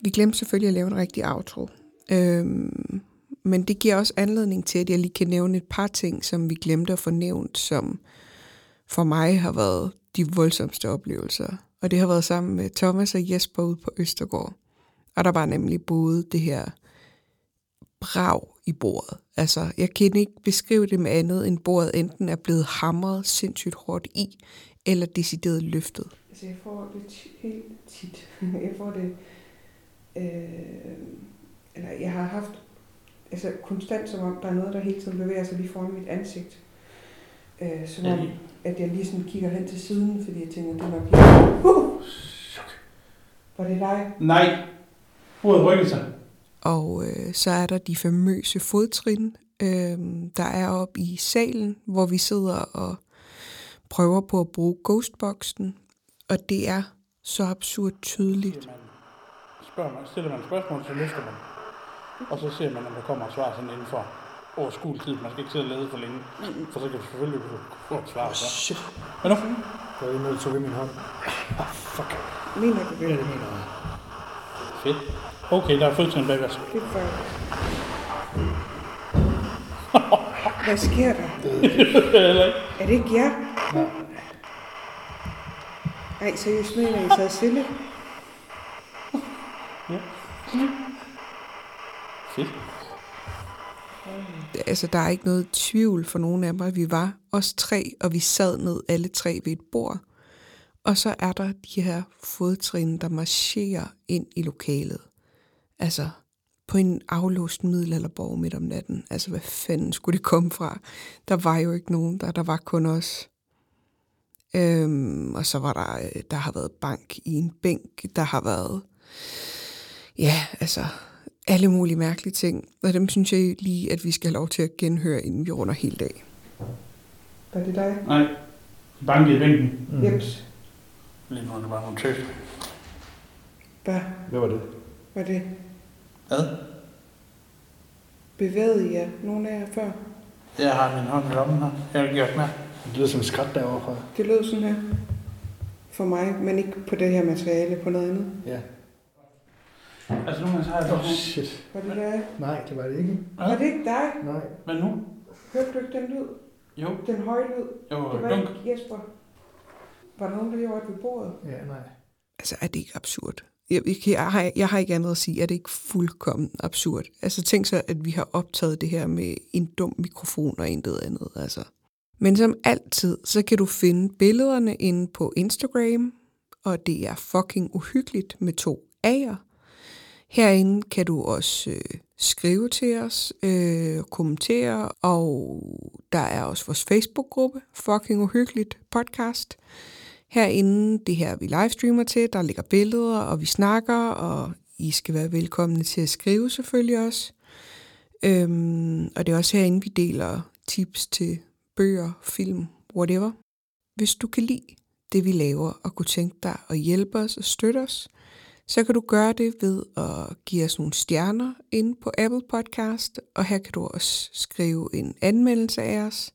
Vi glemte selvfølgelig at lave en rigtig outro. Øhm, men det giver også anledning til, at jeg lige kan nævne et par ting, som vi glemte at få nævnt, som for mig har været de voldsomste oplevelser. Og det har været sammen med Thomas og Jesper ude på Østergård. Og der var nemlig både det her brag i bordet. Altså, jeg kan ikke beskrive det med andet, end bordet enten er blevet hamret sindssygt hårdt i, eller decideret løftet. Altså, jeg får det t- helt tit. Jeg får det... Øh, eller jeg har haft altså konstant, som om der er noget, der hele tiden bevæger sig lige foran mit ansigt. Øh, som om, at jeg lige sådan kigger hen til siden, fordi jeg tænker, det er nok lige... Uh! Var det dig? Nej. Bordet rykker sig. Og øh, så er der de famøse fodtrin, øh, der er oppe i salen, hvor vi sidder og prøver på at bruge ghostboxen. Og det er så absurd tydeligt. Spørger man, stiller man spørgsmål, så løfter man. Og så ser man, om der kommer et svar sådan inden for overskuelig tid. Man skal ikke sidde og lede for længe, for så kan du selvfølgelig få et svar. Så. Shit. Hvad nu? Jeg er nødt til at min hånd. Ah, fuck. Mener du Ja, det? det mener jeg. Fedt. Okay, der er fødslen bag os. Det er for... Hvad sker der? Er det ikke jer? Ej, seriøst mener I sad stille? Fedt. Altså, der er ikke noget tvivl for nogen af mig. Vi var os tre, og vi sad ned alle tre ved et bord. Og så er der de her fodtrin, der marcherer ind i lokalet. Altså, på en aflåst middelalderborg midt om natten. Altså, hvad fanden skulle det komme fra? Der var jo ikke nogen der, der var kun os. Øhm, og så var der, øh, der har været bank i en bænk, der har været, ja, altså, alle mulige mærkelige ting. Og dem synes jeg lige, at vi skal have lov til at genhøre, inden vi runder helt af. Var det dig? Nej. Banke i bænken. Mm. Jeps. Lige nu er det bare nogle tøs. Hvad Hvad var det? var det? Hvad? Bevægede I jer? Nogle af jer før? Jeg har min hånd i lommen her. Jeg har gjort med. Det lyder som et skrat derovre. Det lød sådan her. For mig, men ikke på det her materiale, på noget andet. Ja. Altså nu har jeg Åh, oh, shit. Var det dig? Nej, det var det ikke. Var det ikke dig? Nej. Men nu? Hørte du ikke den lyd? Jo. Den høje lyd? Jo, Det var dunk. ikke Jesper. Var der nogen, der gjorde det ved bordet? Ja, nej. altså er det ikke absurd? Jeg, jeg, jeg, har, jeg har ikke andet at sige, er det ikke fuldkommen absurd? Altså tænk så, at vi har optaget det her med en dum mikrofon og intet andet. Altså. Men som altid, så kan du finde billederne inde på Instagram, og det er fucking uhyggeligt med to A'er. Herinde kan du også øh, skrive til os, øh, kommentere, og der er også vores Facebook-gruppe, Fucking Uhyggeligt Podcast. Herinde, det her vi livestreamer til, der ligger billeder, og vi snakker, og I skal være velkomne til at skrive selvfølgelig også. Øhm, og det er også herinde, vi deler tips til bøger, film, whatever. Hvis du kan lide det, vi laver, og kunne tænke dig at hjælpe os og støtte os, så kan du gøre det ved at give os nogle stjerner inde på Apple Podcast, og her kan du også skrive en anmeldelse af os.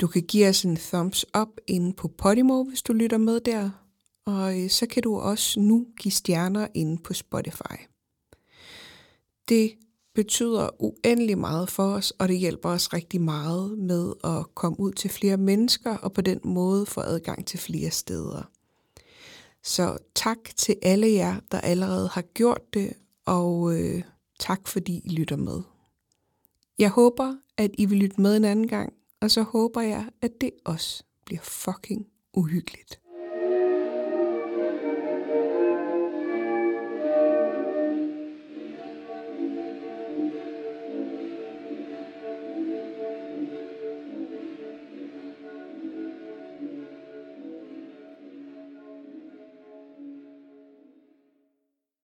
Du kan give os en thumbs up inde på Podimo, hvis du lytter med der, og øh, så kan du også nu give stjerner inde på Spotify. Det betyder uendelig meget for os, og det hjælper os rigtig meget med at komme ud til flere mennesker, og på den måde få adgang til flere steder. Så tak til alle jer, der allerede har gjort det, og øh, tak fordi I lytter med. Jeg håber, at I vil lytte med en anden gang, og så håber jeg, at det også bliver fucking uhyggeligt.